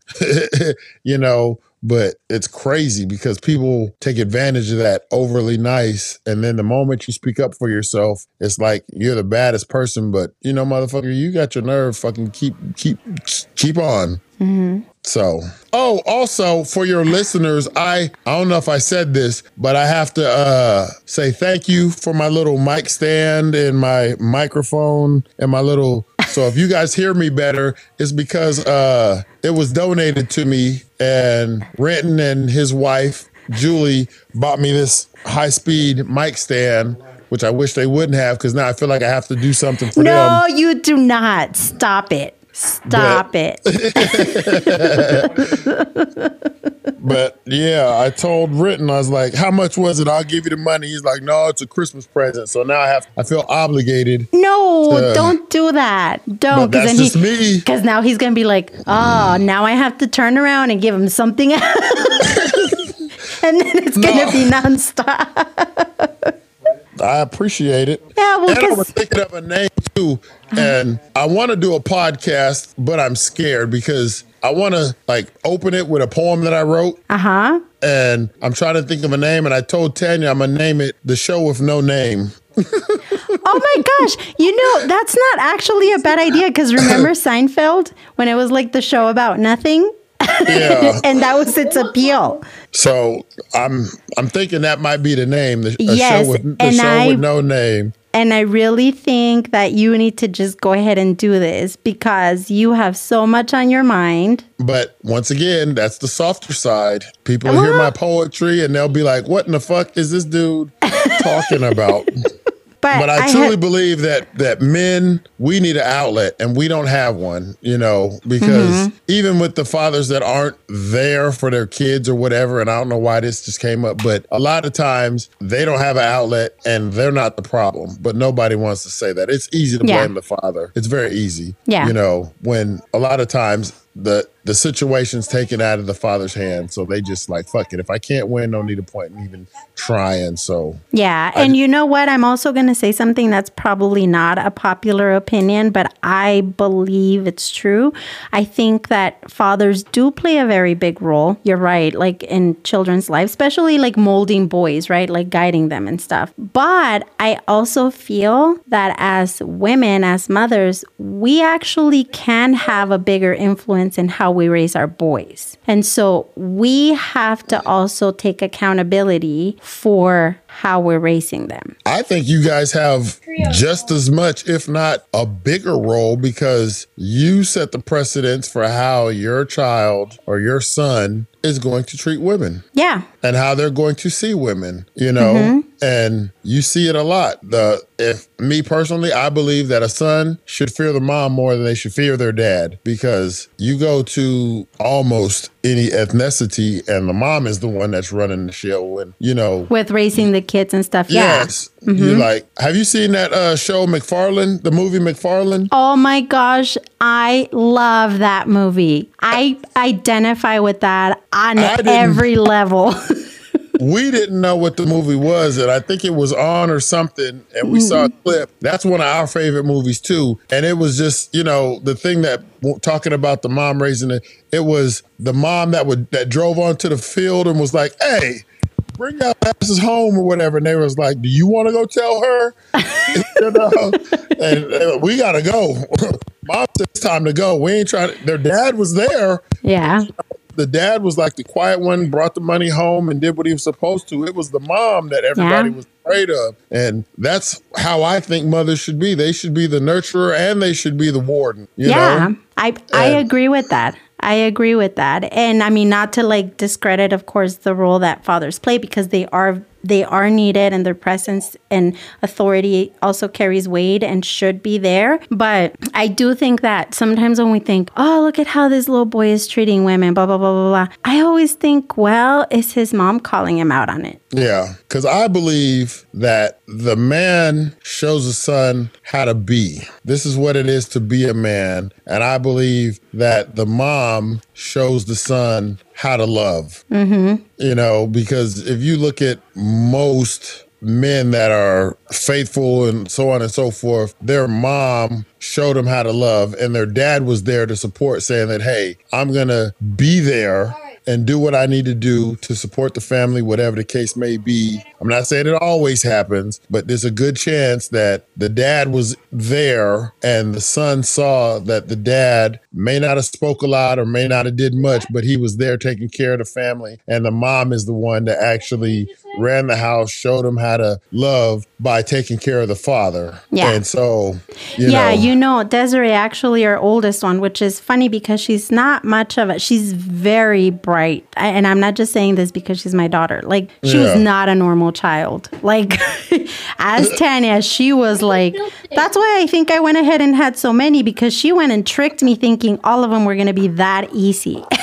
[LAUGHS] you know. But it's crazy because people take advantage of that overly nice. And then the moment you speak up for yourself, it's like you're the baddest person. But you know, motherfucker, you got your nerve. Fucking keep, keep, keep on. Mm-hmm. So, oh, also for your listeners, I I don't know if I said this, but I have to uh say thank you for my little mic stand and my microphone and my little so if you guys hear me better, it's because uh it was donated to me and Renton and his wife, Julie, bought me this high-speed mic stand, which I wish they wouldn't have because now I feel like I have to do something for them. No, you do not. Stop it. Stop it. [LAUGHS] But yeah, I told Renton, I was like, "How much was it? I'll give you the money." He's like, "No, it's a Christmas present." So now I have, I feel obligated. No, Uh, don't do that. Don't, But that's then just he, me. Because now he's gonna be like, oh, now I have to turn around and give him something else, [LAUGHS] and then it's gonna No. be nonstop. [LAUGHS] I appreciate it. Yeah, well, and I was thinking of a name too, and I want to do a podcast, but I'm scared because I want to like open it with a poem that I wrote, Uh huh. and I'm trying to think of a name. And I told Tanya I'm gonna name it "The Show with No Name." [LAUGHS] Oh my gosh! You know that's not actually a bad idea because remember [COUGHS] Seinfeld when it was like the show about nothing, Yeah. [LAUGHS] and that was its appeal. so I'm I'm thinking that might be the name. The, Yes, show with the and show I- with no name. And I really think that you need to just go ahead and do this because you have so much on your mind. But once again, that's the softer side. People hear uh-huh. my poetry and they'll be like, "What in the fuck is this dude talking about?" [LAUGHS] But, But I, I truly ha- believe that that men we need an outlet and we don't have one, you know, because Mm-hmm. even with the fathers that aren't there for their kids or whatever, and I don't know why this just came up, but a lot of times they don't have an outlet and they're not the problem. But nobody wants to say that. It's easy to Yeah. blame the father. It's very easy. Yeah. You know, when a lot of times the the situation's taken out of the father's hand. So they just like, fuck it. If I can't win, no need a point in even trying. So Yeah. And you know what? I'm also going to say something that's probably not a popular opinion, but I believe it's true. I think that fathers do play a very big role. You're right. Like in children's lives, especially like molding boys, right? Like guiding them and stuff. But I also feel that as women, as mothers, we actually can have a bigger influence in how we raise our boys. And so we have to also take accountability for how we're raising them. I think you guys have just as much, if not a bigger role, because you set the precedence for how your child or your son is going to treat women Yeah. and how they're going to see women, you know, mm-hmm. and you see it a lot. The if me personally, I believe that a son should fear the mom more than they should fear their dad because you go to almost any ethnicity and the mom is the one that's running the show and you know With raising the kids and stuff. Yeah. Yes. You like have you seen that uh show McFarland, the movie McFarland? Oh my gosh, I love that movie. I identify with that on every level. [LAUGHS] we didn't know what the movie was, and I think it was on or something, and we saw a clip. That's one of our favorite movies too. And it was just, you know, the thing that talking about the mom raising it. It was the mom that would that drove onto the field and was like, "Hey." Bring your asses home or whatever. And they was like, Do you want to go tell her? [LAUGHS] you know? And we gotta go. Mom said it's time to go. We ain't trying to their dad was there. yeah. the dad was like the quiet one, brought the money home and did what he was supposed to. It was the mom that everybody Yeah. was afraid of. And that's how I think mothers should be. They should be the nurturer and they should be the warden. You yeah. know? I I agree with that. I agree with that. And I mean not to like discredit of course the role that fathers play because they are they are needed and their presence and authority also carries weight and should be there. But I do think that sometimes when we think, oh, look at how this little boy is treating women, blah, blah, blah, blah, blah, I always think, well, is his mom calling him out on it? Yeah. Because I believe that the man shows the son how to be. This is what it is to be a man. And I believe that the mom shows the son how to love. Mm-hmm. You know, because if you look at most men that are faithful and so on and so forth, their mom showed them how to love, and their dad was there to support, saying that, hey, I'm going to be there and do what I need to do to support the family, whatever the case may be. I'm not saying it always happens, but there's a good chance that the dad was there and the son saw that the dad may not have spoke a lot or may not have did much, but he was there taking care of the family. And the mom is the one that actually ran the house, showed him how to love by taking care of the father. Yeah. And so, you yeah, know, you know, Desiree, actually, our oldest one, which is funny because she's not much of a, she's very bright. I- And I'm not just saying this because she's my daughter. Like, she Yeah. was not a normal child. Like, [LAUGHS] as Tanya, she was like, that's why I think I went ahead and had so many because she went and tricked me thinking all of them were going to be that easy. [LAUGHS]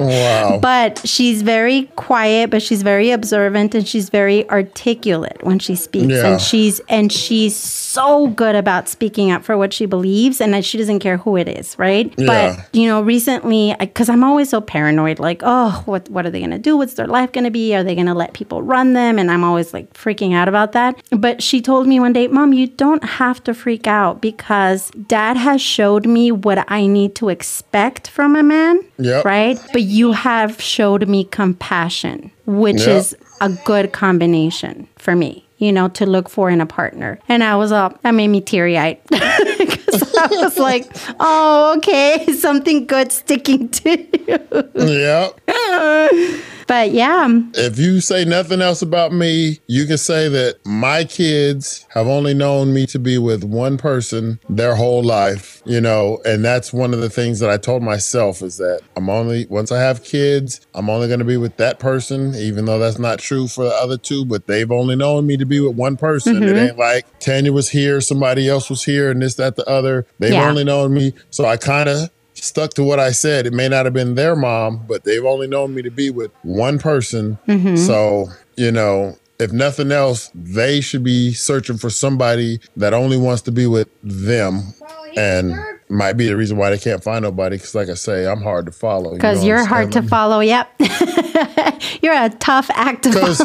wow. But she's very quiet, but she's very observant and she's very articulate when she speaks. Yeah. And she's and she's so good about speaking up for what she believes and that she doesn't care who it is, right? Yeah. But you know, recently because I'm always so paranoid, like, oh, what what are they gonna do? What's their life gonna be? Are they gonna let people run them? And I'm always like freaking out about that. But she told me one day, Mom, you don't have to freak out because dad has showed me what I need to expect from a man Yep. right? But you have showed me compassion, which Yep. is a good combination for me, you know, to look for in a partner. And I was up, that made me teary eyed. Because [LAUGHS] I was like, oh, okay, [LAUGHS] something good sticking to you. yeah. [LAUGHS] But yeah, if you say nothing else about me, you can say that my kids have only known me to be with one person their whole life, you know, and that's one of the things that I told myself is that I'm only, once I have kids, I'm only going to be with that person, even though that's not true for the other two, but they've only known me to be with one person. It mm-hmm. ain't like Tanya was here, somebody else was here, and this, that, the other. They've Yeah. only known me. So I kind of stuck to what I said. It may not have been their mom, but they've only known me to be with one person. Mm-hmm. So, you know, if nothing else, they should be searching for somebody that only wants to be with them. And might be the reason why they can't find nobody. Because, like I say, I'm hard to follow. Because you are hard to follow. Yep, [LAUGHS] you're a tough act to. Because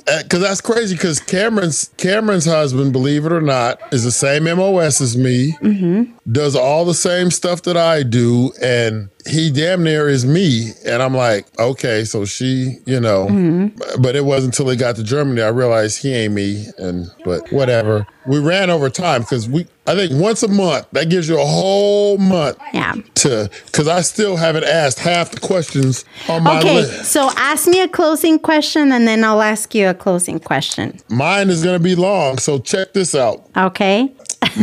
[LAUGHS] [LAUGHS] that's crazy. Because Cameron's Cameron's husband, believe it or not, is the same MOS as me. Mm-hmm. Does all the same stuff that I do, and he damn near is me. And I'm like, okay, so she, you know, mm-hmm. but it wasn't until he got to Germany I realized he ain't me. And but whatever. We ran over time because we I think once a month that gives you a whole month. Yeah. To because I still haven't asked half the questions on my okay, list. Okay, so ask me a closing question and then I'll ask you a closing question. Mine is going to be long, so check this out. Okay.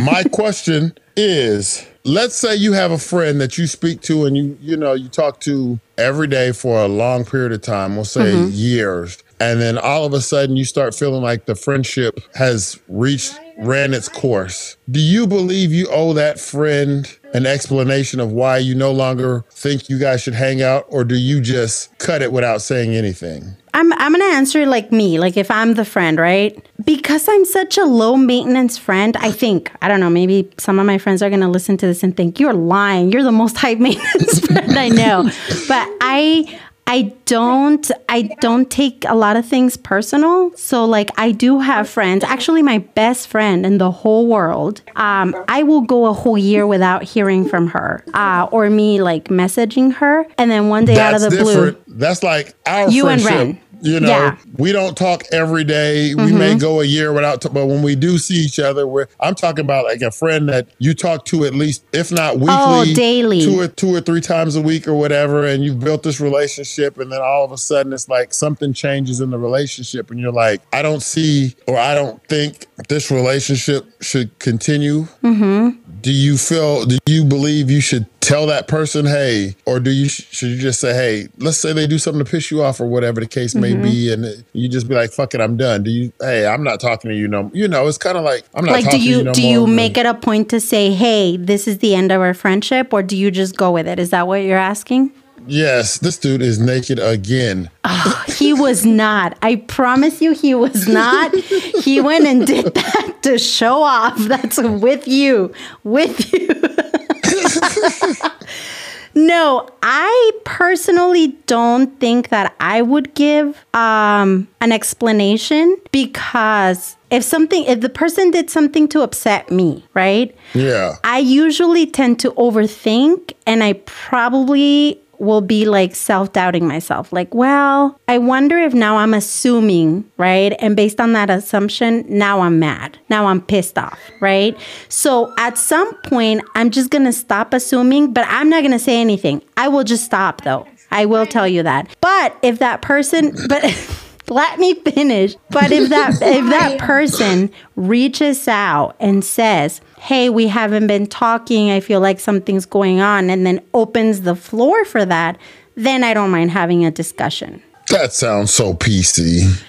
my question [LAUGHS] is let's say you have a friend that you speak to and you you know you talk to every day for a long period of time we'll say mm-hmm. years and then all of a sudden you start feeling like the friendship has reached ran its course do you believe you owe that friend an explanation of why you no longer think you guys should hang out or do you just cut it without saying anything I'm I'm gonna answer like me, like if I'm the friend, right? Because I'm such a low maintenance friend, I think I don't know. Maybe some of my friends are gonna listen to this and think you're lying. You're the most high maintenance [LAUGHS] friend I know, but I I don't I don't take a lot of things personal. So like I do have friends. Actually, my best friend in the whole world. Um, I will go a whole year without hearing from her, uh, or me like messaging her, and then one day That's out of the different. blue, that's like our you friendship. and Ren. You know, Yeah. we don't talk every day. We may mm-hmm. go a year without, t- but when we do see each other, we're, I'm talking about like a friend that you talk to at least, if not oh, weekly, Oh, daily. two or two or three times a week or whatever, and you've built this relationship, and then all of a sudden it's like something changes in the relationship, and you're like, I don't see or I don't think this relationship should continue. Mm-hmm. Do you feel? Do you believe you should tell that person, hey, or do you should you just say, hey, let's say they do something to piss you off or whatever the case may be, Mm-hmm. and you just be like, fuck it, I'm done. Do you? Hey, I'm not talking to you no. You know, it's kind of like I'm not like do talking to you you no do you make it a point to say hey this is the end of our friendship or do you just go with it is that what you're asking Yes, this dude is naked again. he was not. I promise you he was not. He went and did that to show off. That's with you. With you. [LAUGHS] No i personally don't think that i would give um, an explanation because if something if the person did something to upset me right? Yeah. I usually tend to overthink and I probably will be like self doubting myself. Like, well, I wonder if now I'm assuming, right? And based on that assumption, now I'm mad. Now I'm pissed off, right? So at some point, I'm just gonna stop assuming, but I'm not gonna say anything. I will just stop though. I will tell you that. But if that person, but. [LAUGHS] let me finish. But if that [LAUGHS] if that person reaches out and says hey we haven't been talking. I feel like something's going on and then opens the floor for that then i don't mind having a discussion. That sounds so PC.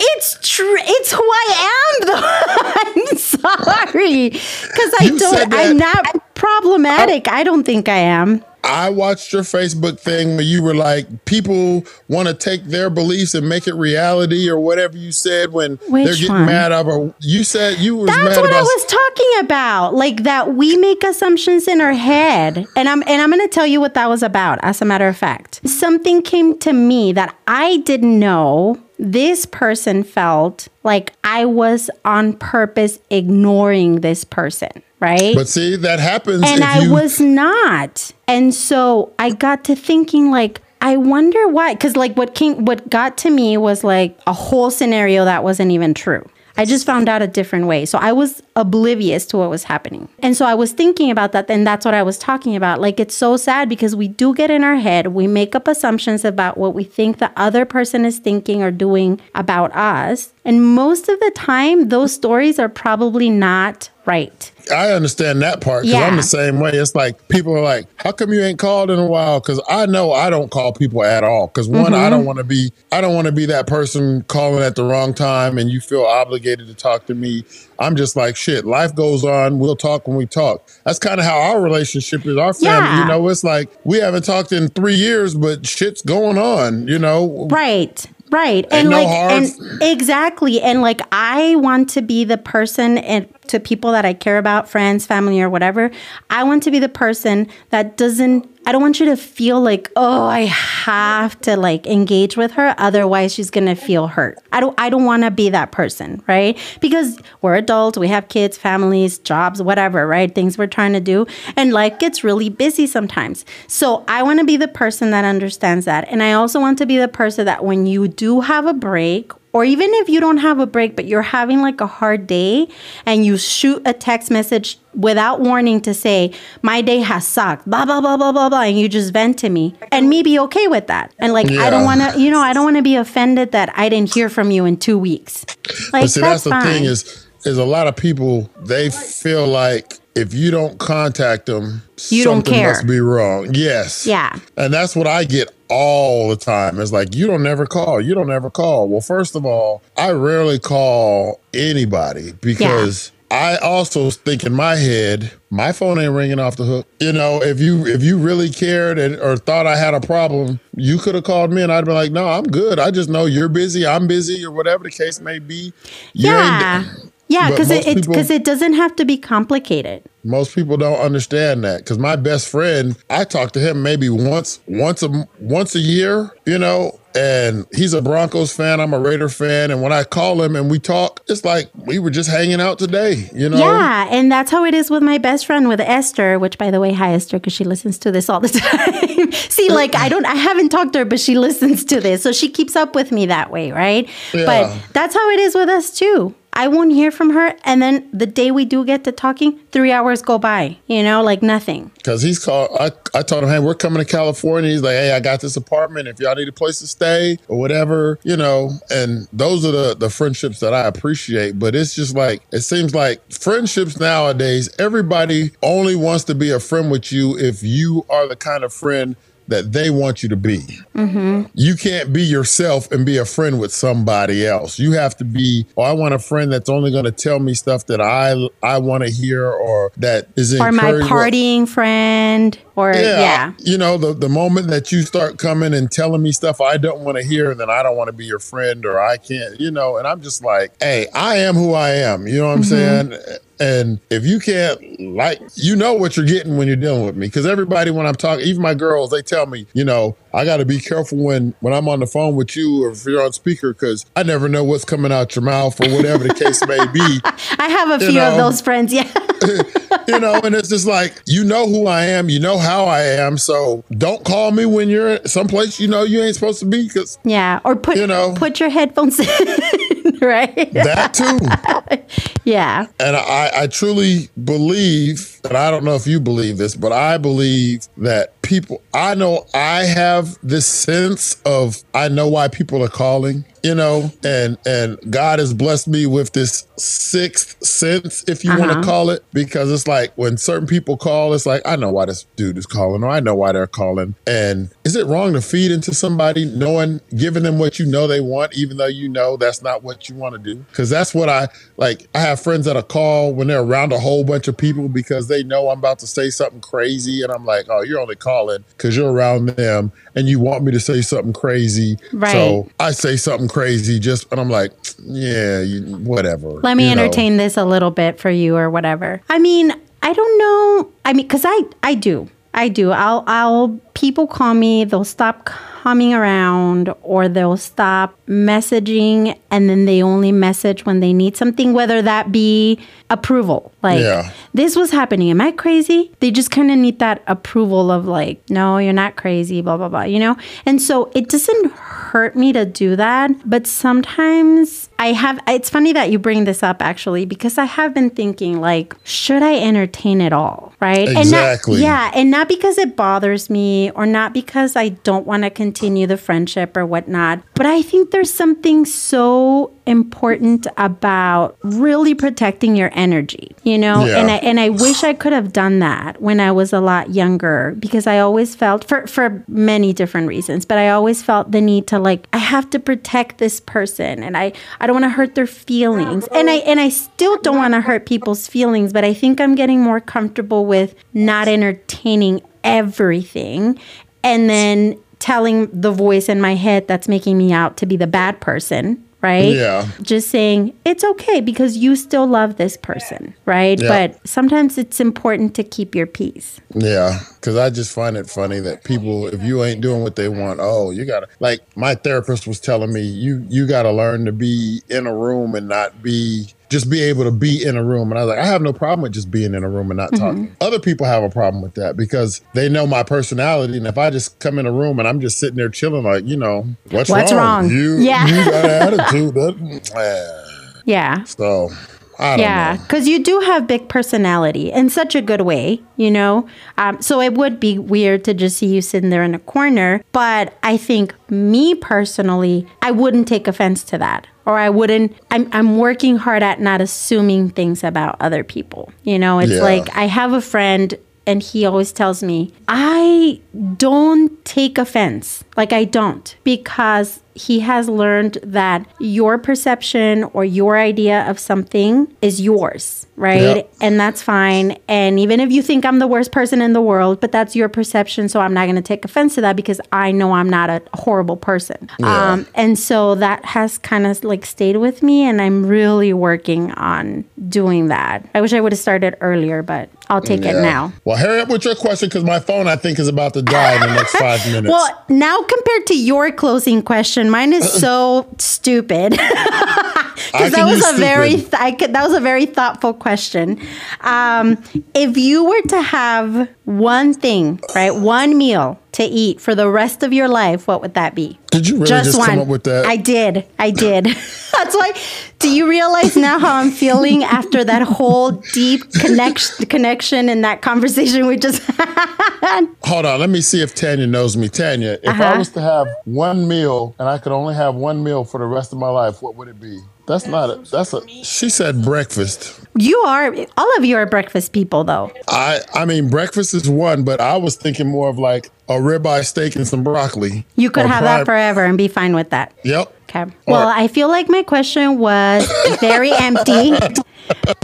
it's true. It's who i am though. [LAUGHS] I'm sorry. Because i You don't i'm not problematic. I don't think i am I watched your Facebook thing where you were like, people want to take their beliefs and make it reality or whatever you said when they're getting one? mad over. You said you was That's what. I was talking about. Like that we make assumptions in our head. And I'm and I'm going to tell you what that was about as a matter of fact. Something came to me that I didn't know. This person felt like I was on purpose ignoring this person, right? but see, that happens. and I you, was not. And so I got to thinking like I wonder why cuz like what came what got to me was like a whole scenario that wasn't even true. I just found out a different way. So I was oblivious to what was happening. And so I was thinking about that and that's what I was talking about. Like it's so sad because we do get in our head, we make up assumptions about what we think the other person is thinking or doing about us. And most of the time those stories are probably not right. I understand that part because I'm the same way. It's like people are like, "How come you ain't called in a while?" Because I know I don't call people at all. Because one, I Mm-hmm. don't want to be, I don't want to be that person calling at the wrong time, and you feel obligated to talk to me. I'm just like, shit. Life goes on. We'll talk when we talk. That's kind of how our relationship is. Our family, Yeah. you know, it's like we haven't talked in three years, but shit's going on. You know, Right. Right. And no like hard- and exactly. And like I want to be the person and to people that I care about, friends, family, or whatever, I want to be the person that doesn't I don't want you to feel like, oh, I have to like engage with her, otherwise she's gonna feel hurt. I don't I don't wanna be that person, right? Because we're adults, we have kids, families, jobs, whatever, right? Things we're trying to do. And life gets really busy sometimes. So I wanna be the person that understands that. And I also want to be the person that when you do have a break or even if you don't have a break, but you're having like a hard day and you shoot a text message without warning to say, My day has sucked, blah, blah, blah, blah, blah, blah, and you just vent to me and me be okay with that. And like, yeah. I don't want to, you know, I don't want to be offended that I didn't hear from you in two weeks. Like, but see, that's, that's the fine. thing is, is a lot of people, they feel like if you don't contact them, you something must be wrong. Yes. Yeah. And that's what I get all the time. It's like, you don't never call. You don't ever call. Well, first of all, I rarely call anybody because. Yeah. I also think in my head, my phone ain't ringing off the hook. You know, if you if you really cared and, or thought I had a problem, you could have called me and I'd be like, "No, I'm good. I just know you're busy. I'm busy, or whatever the case may be." You yeah, yeah, because it because it, it doesn't have to be complicated. Most people don't understand that because my best friend, I talk to him maybe once once a once a year, you know, and he's a Broncos fan. I'm a Raider fan, and when I call him and we talk, it's like we were just hanging out today, you know. Yeah, and that's how it is with my best friend with Esther. Which, by the way, hi Esther, because she listens to this all the [LAUGHS] time. See, like I don't, I haven't talked to her, but she listens to this, so she keeps up with me that way, right? Yeah. But that's how it is with us too. I won't hear from her. And then the day we do get to talking, three hours go by, you know, like nothing. Because he's called, I, I told him, hey, we're coming to California. He's like, hey, I got this apartment. If y'all need a place to stay or whatever, you know, and those are the, the friendships that I appreciate. But it's just like, it seems like friendships nowadays, everybody only wants to be a friend with you if you are the kind of friend that they want you to be. Mm-hmm. You can't be yourself and be a friend with somebody else. You have to be. Oh, I want a friend that's only going to tell me stuff that I I want to hear, or that is or my partying friend, or yeah, yeah, You know, the the moment that you start coming and telling me stuff I don't want to hear, then I don't want to be your friend, or I can't. You know, and I'm just like, hey, I am who I am. You know what I'm mm-hmm. saying? And if you can't like, you know what you're getting when you're dealing with me. Because everybody, when I'm talking, even my girls, they tell me, you know, I got to be careful when when I'm on the phone with you or if you're on speaker because I never know what's coming out your mouth or whatever the case may be. [LAUGHS] I have a few know? of those friends, yeah. [LAUGHS] you know, and it's just like you know who I am, you know how I am, so don't call me when you're someplace you know you ain't supposed to be. Because yeah, or put you know put your headphones in. [LAUGHS] right? That too. yeah. And I, I truly believe, and I don't know if you believe this, but I believe that people, I know I have this sense of, I know why people are calling you know, and and God has blessed me with this sixth sense, if you uh-huh. want to call it, because it's like when certain people call, it's like I know why this dude is calling, or I know why they're calling. And is it wrong to feed into somebody, knowing, giving them what you know they want, even though you know that's not what you want to do? Because that's what I like. I have friends that are call when they're around a whole bunch of people because they know I'm about to say something crazy, and I'm like, oh, you're only calling because you're around them and you want me to say something crazy. Right. So I say something crazy just, and I'm like, yeah, you, whatever. Let me entertain know. this a little bit for you or whatever. I mean, I don't know. I mean, because I, I do. I do. I'll, I'll, people call me, they'll stop coming around or they'll stop messaging and then they only message when they need something, whether that be approval. Like, yeah. this was happening. Am I crazy? They just kind of need that approval of, like, no, you're not crazy, blah, blah, blah, you know? And so it doesn't hurt me to do that. But sometimes I have, it's funny that you bring this up actually, because I have been thinking, like, should I entertain it all? Right. Exactly. And not, yeah. And not because it bothers me or not because I don't want to continue the friendship or whatnot, but I think there's something so important about really protecting your energy, you know? Yeah. And I and I wish I could have done that when I was a lot younger because I always felt for for many different reasons, but I always felt the need to like I have to protect this person and I I don't want to hurt their feelings. And I and I still don't want to hurt people's feelings, but I think I'm getting more comfortable with not entertaining everything and then telling the voice in my head that's making me out to be the bad person right? Yeah. Just saying it's okay because you still love this person, right? Yeah. But sometimes it's important to keep your peace. Yeah, because I just find it funny that people, if you ain't doing what they want, oh, you gotta. Like my therapist was telling me, you you gotta learn to be in a room and not be just be able to be in a room. And I was like, I have no problem with just being in a room and not talking. Other people have a problem with that because they know my personality. And if I just come in a room and I'm just sitting there chilling, like, you know, what's, What's wrong? You, Yeah. you got an [LAUGHS] attitude. That, eh. Yeah. So I don't Yeah, because you do have big personality in such a good way, you know. Um, so it would be weird to just see you sitting there in a corner. But I think me personally, I wouldn't take offense to that, or I wouldn't. I'm I'm working hard at not assuming things about other people. You know, it's Yeah. like I have a friend. And he always tells me, I don't take offense. Like, I don't, because he has learned that your perception or your idea of something is yours, right? Yep. And that's fine. And even if you think I'm the worst person in the world, but that's your perception. So I'm not going to take offense to that because I know I'm not a horrible person. Yeah. Um, and so that has kind of like stayed with me. And I'm really working on doing that. I wish I would have started earlier, but I'll take it now. Well, hurry up with your question because my phone, I think, is about to die in the next five [LAUGHS] minutes. Well, now compared to your closing question, mine is so stupid. [LAUGHS] [LAUGHS] I Because that was a very th- I could, that was a very thoughtful question. Um, if you were to have one thing, right, one meal to eat for the rest of your life, what would that be? Did you really just, come up with that? I did. I did. [LAUGHS] That's why. Do you realize now how I'm feeling after that whole deep connection connection and that conversation we just [LAUGHS] had? Hold on, let me see if Tanya knows me. Tanya, if I Uh-huh. was to have one meal and I could only have one meal for the rest of my life, what would it be? That's not a. That's a. She said breakfast. You are all of you are breakfast people, though. I. I mean, breakfast is one, but I was thinking more of like a ribeye steak and some broccoli. You could have that forever and be fine with that. Yep. Okay. Well, Or- I feel like my question was very [LAUGHS] empty,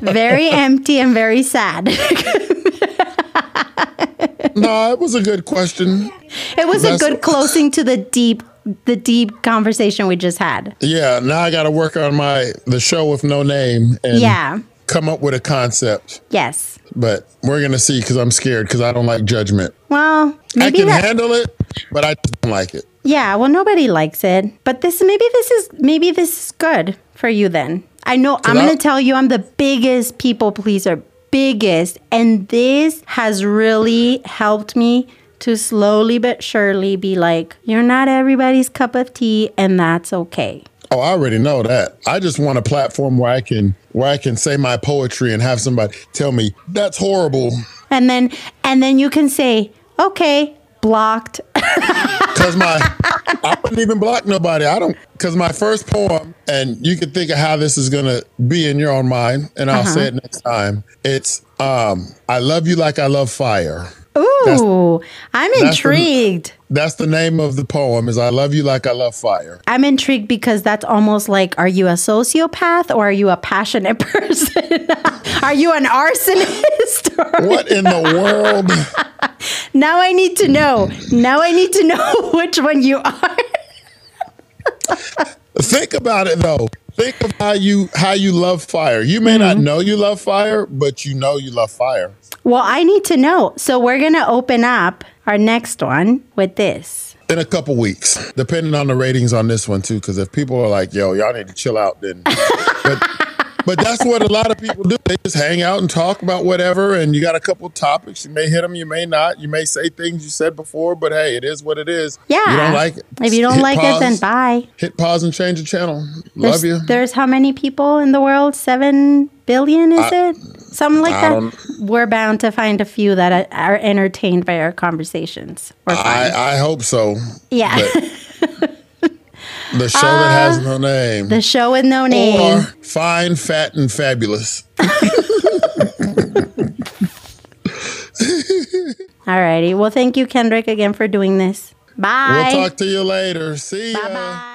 very empty, and very sad. [LAUGHS] [LAUGHS] No, it was a good question. it was a That's- good closing to the deep, the deep conversation we just had. Yeah. Now I got to work on my the show with no name and Yeah. come up with a concept. Yes. But we're gonna see because I'm scared because I don't like judgment. Well, I can that. handle it, but I don't like it. yeah. Well, nobody likes it, but this maybe this is maybe this is good for you. Then I know I'm going to tell you I'm the biggest people pleaser, biggest, and this has really helped me to slowly but surely be like, you're not everybody's cup of tea, and that's okay. Oh, I already know that. I just want a platform where I can where I can say my poetry and have somebody tell me that's horrible And then and then you can say, okay, blocked. [LAUGHS] because my I wouldn't even block nobody. I don't because my first poem and you can think of how this is gonna be in your own mind, and I'll say it next time. It's um I love you like I love fire. Ooh, I'm the- intrigued. That's the name of the poem. Is I love you like I love fire. I'm intrigued because that's almost like are you a sociopath or are you a passionate [LAUGHS] person? [LAUGHS] are you an arsonist? [LAUGHS] What in the world? now I need to know. Now I need to know which one you are. Think about it though. Think of how you how you love fire. You may not mm-hmm. know you love fire, but you know you love fire. Well, I need to know. So we're going to open up our next one with this. In a couple weeks, depending on the ratings on this one too. Because if people are like, "Yo, y'all need to chill out," then. [LAUGHS] but, but that's what a lot of people do. They just hang out and talk about whatever, and you got a couple topics. You may hit them, you may not. You may say things you said before, but hey, it is what it is. Yeah. You don't like it. If you don't hit like it, then bye. Hit pause and change the channel. There's, Love you. There's how many people in the world? Seven billion, is it? Something like I that. We're bound to find a few that are, entertained by our conversations. I, I hope so. yeah. [LAUGHS] The show that has uh, no name. the show with no name. or fine, fat, and fabulous. [LAUGHS] Alrighty. Well, thank you, Kendrick, again for doing this. Bye. We'll talk to you later. See ya. Bye bye.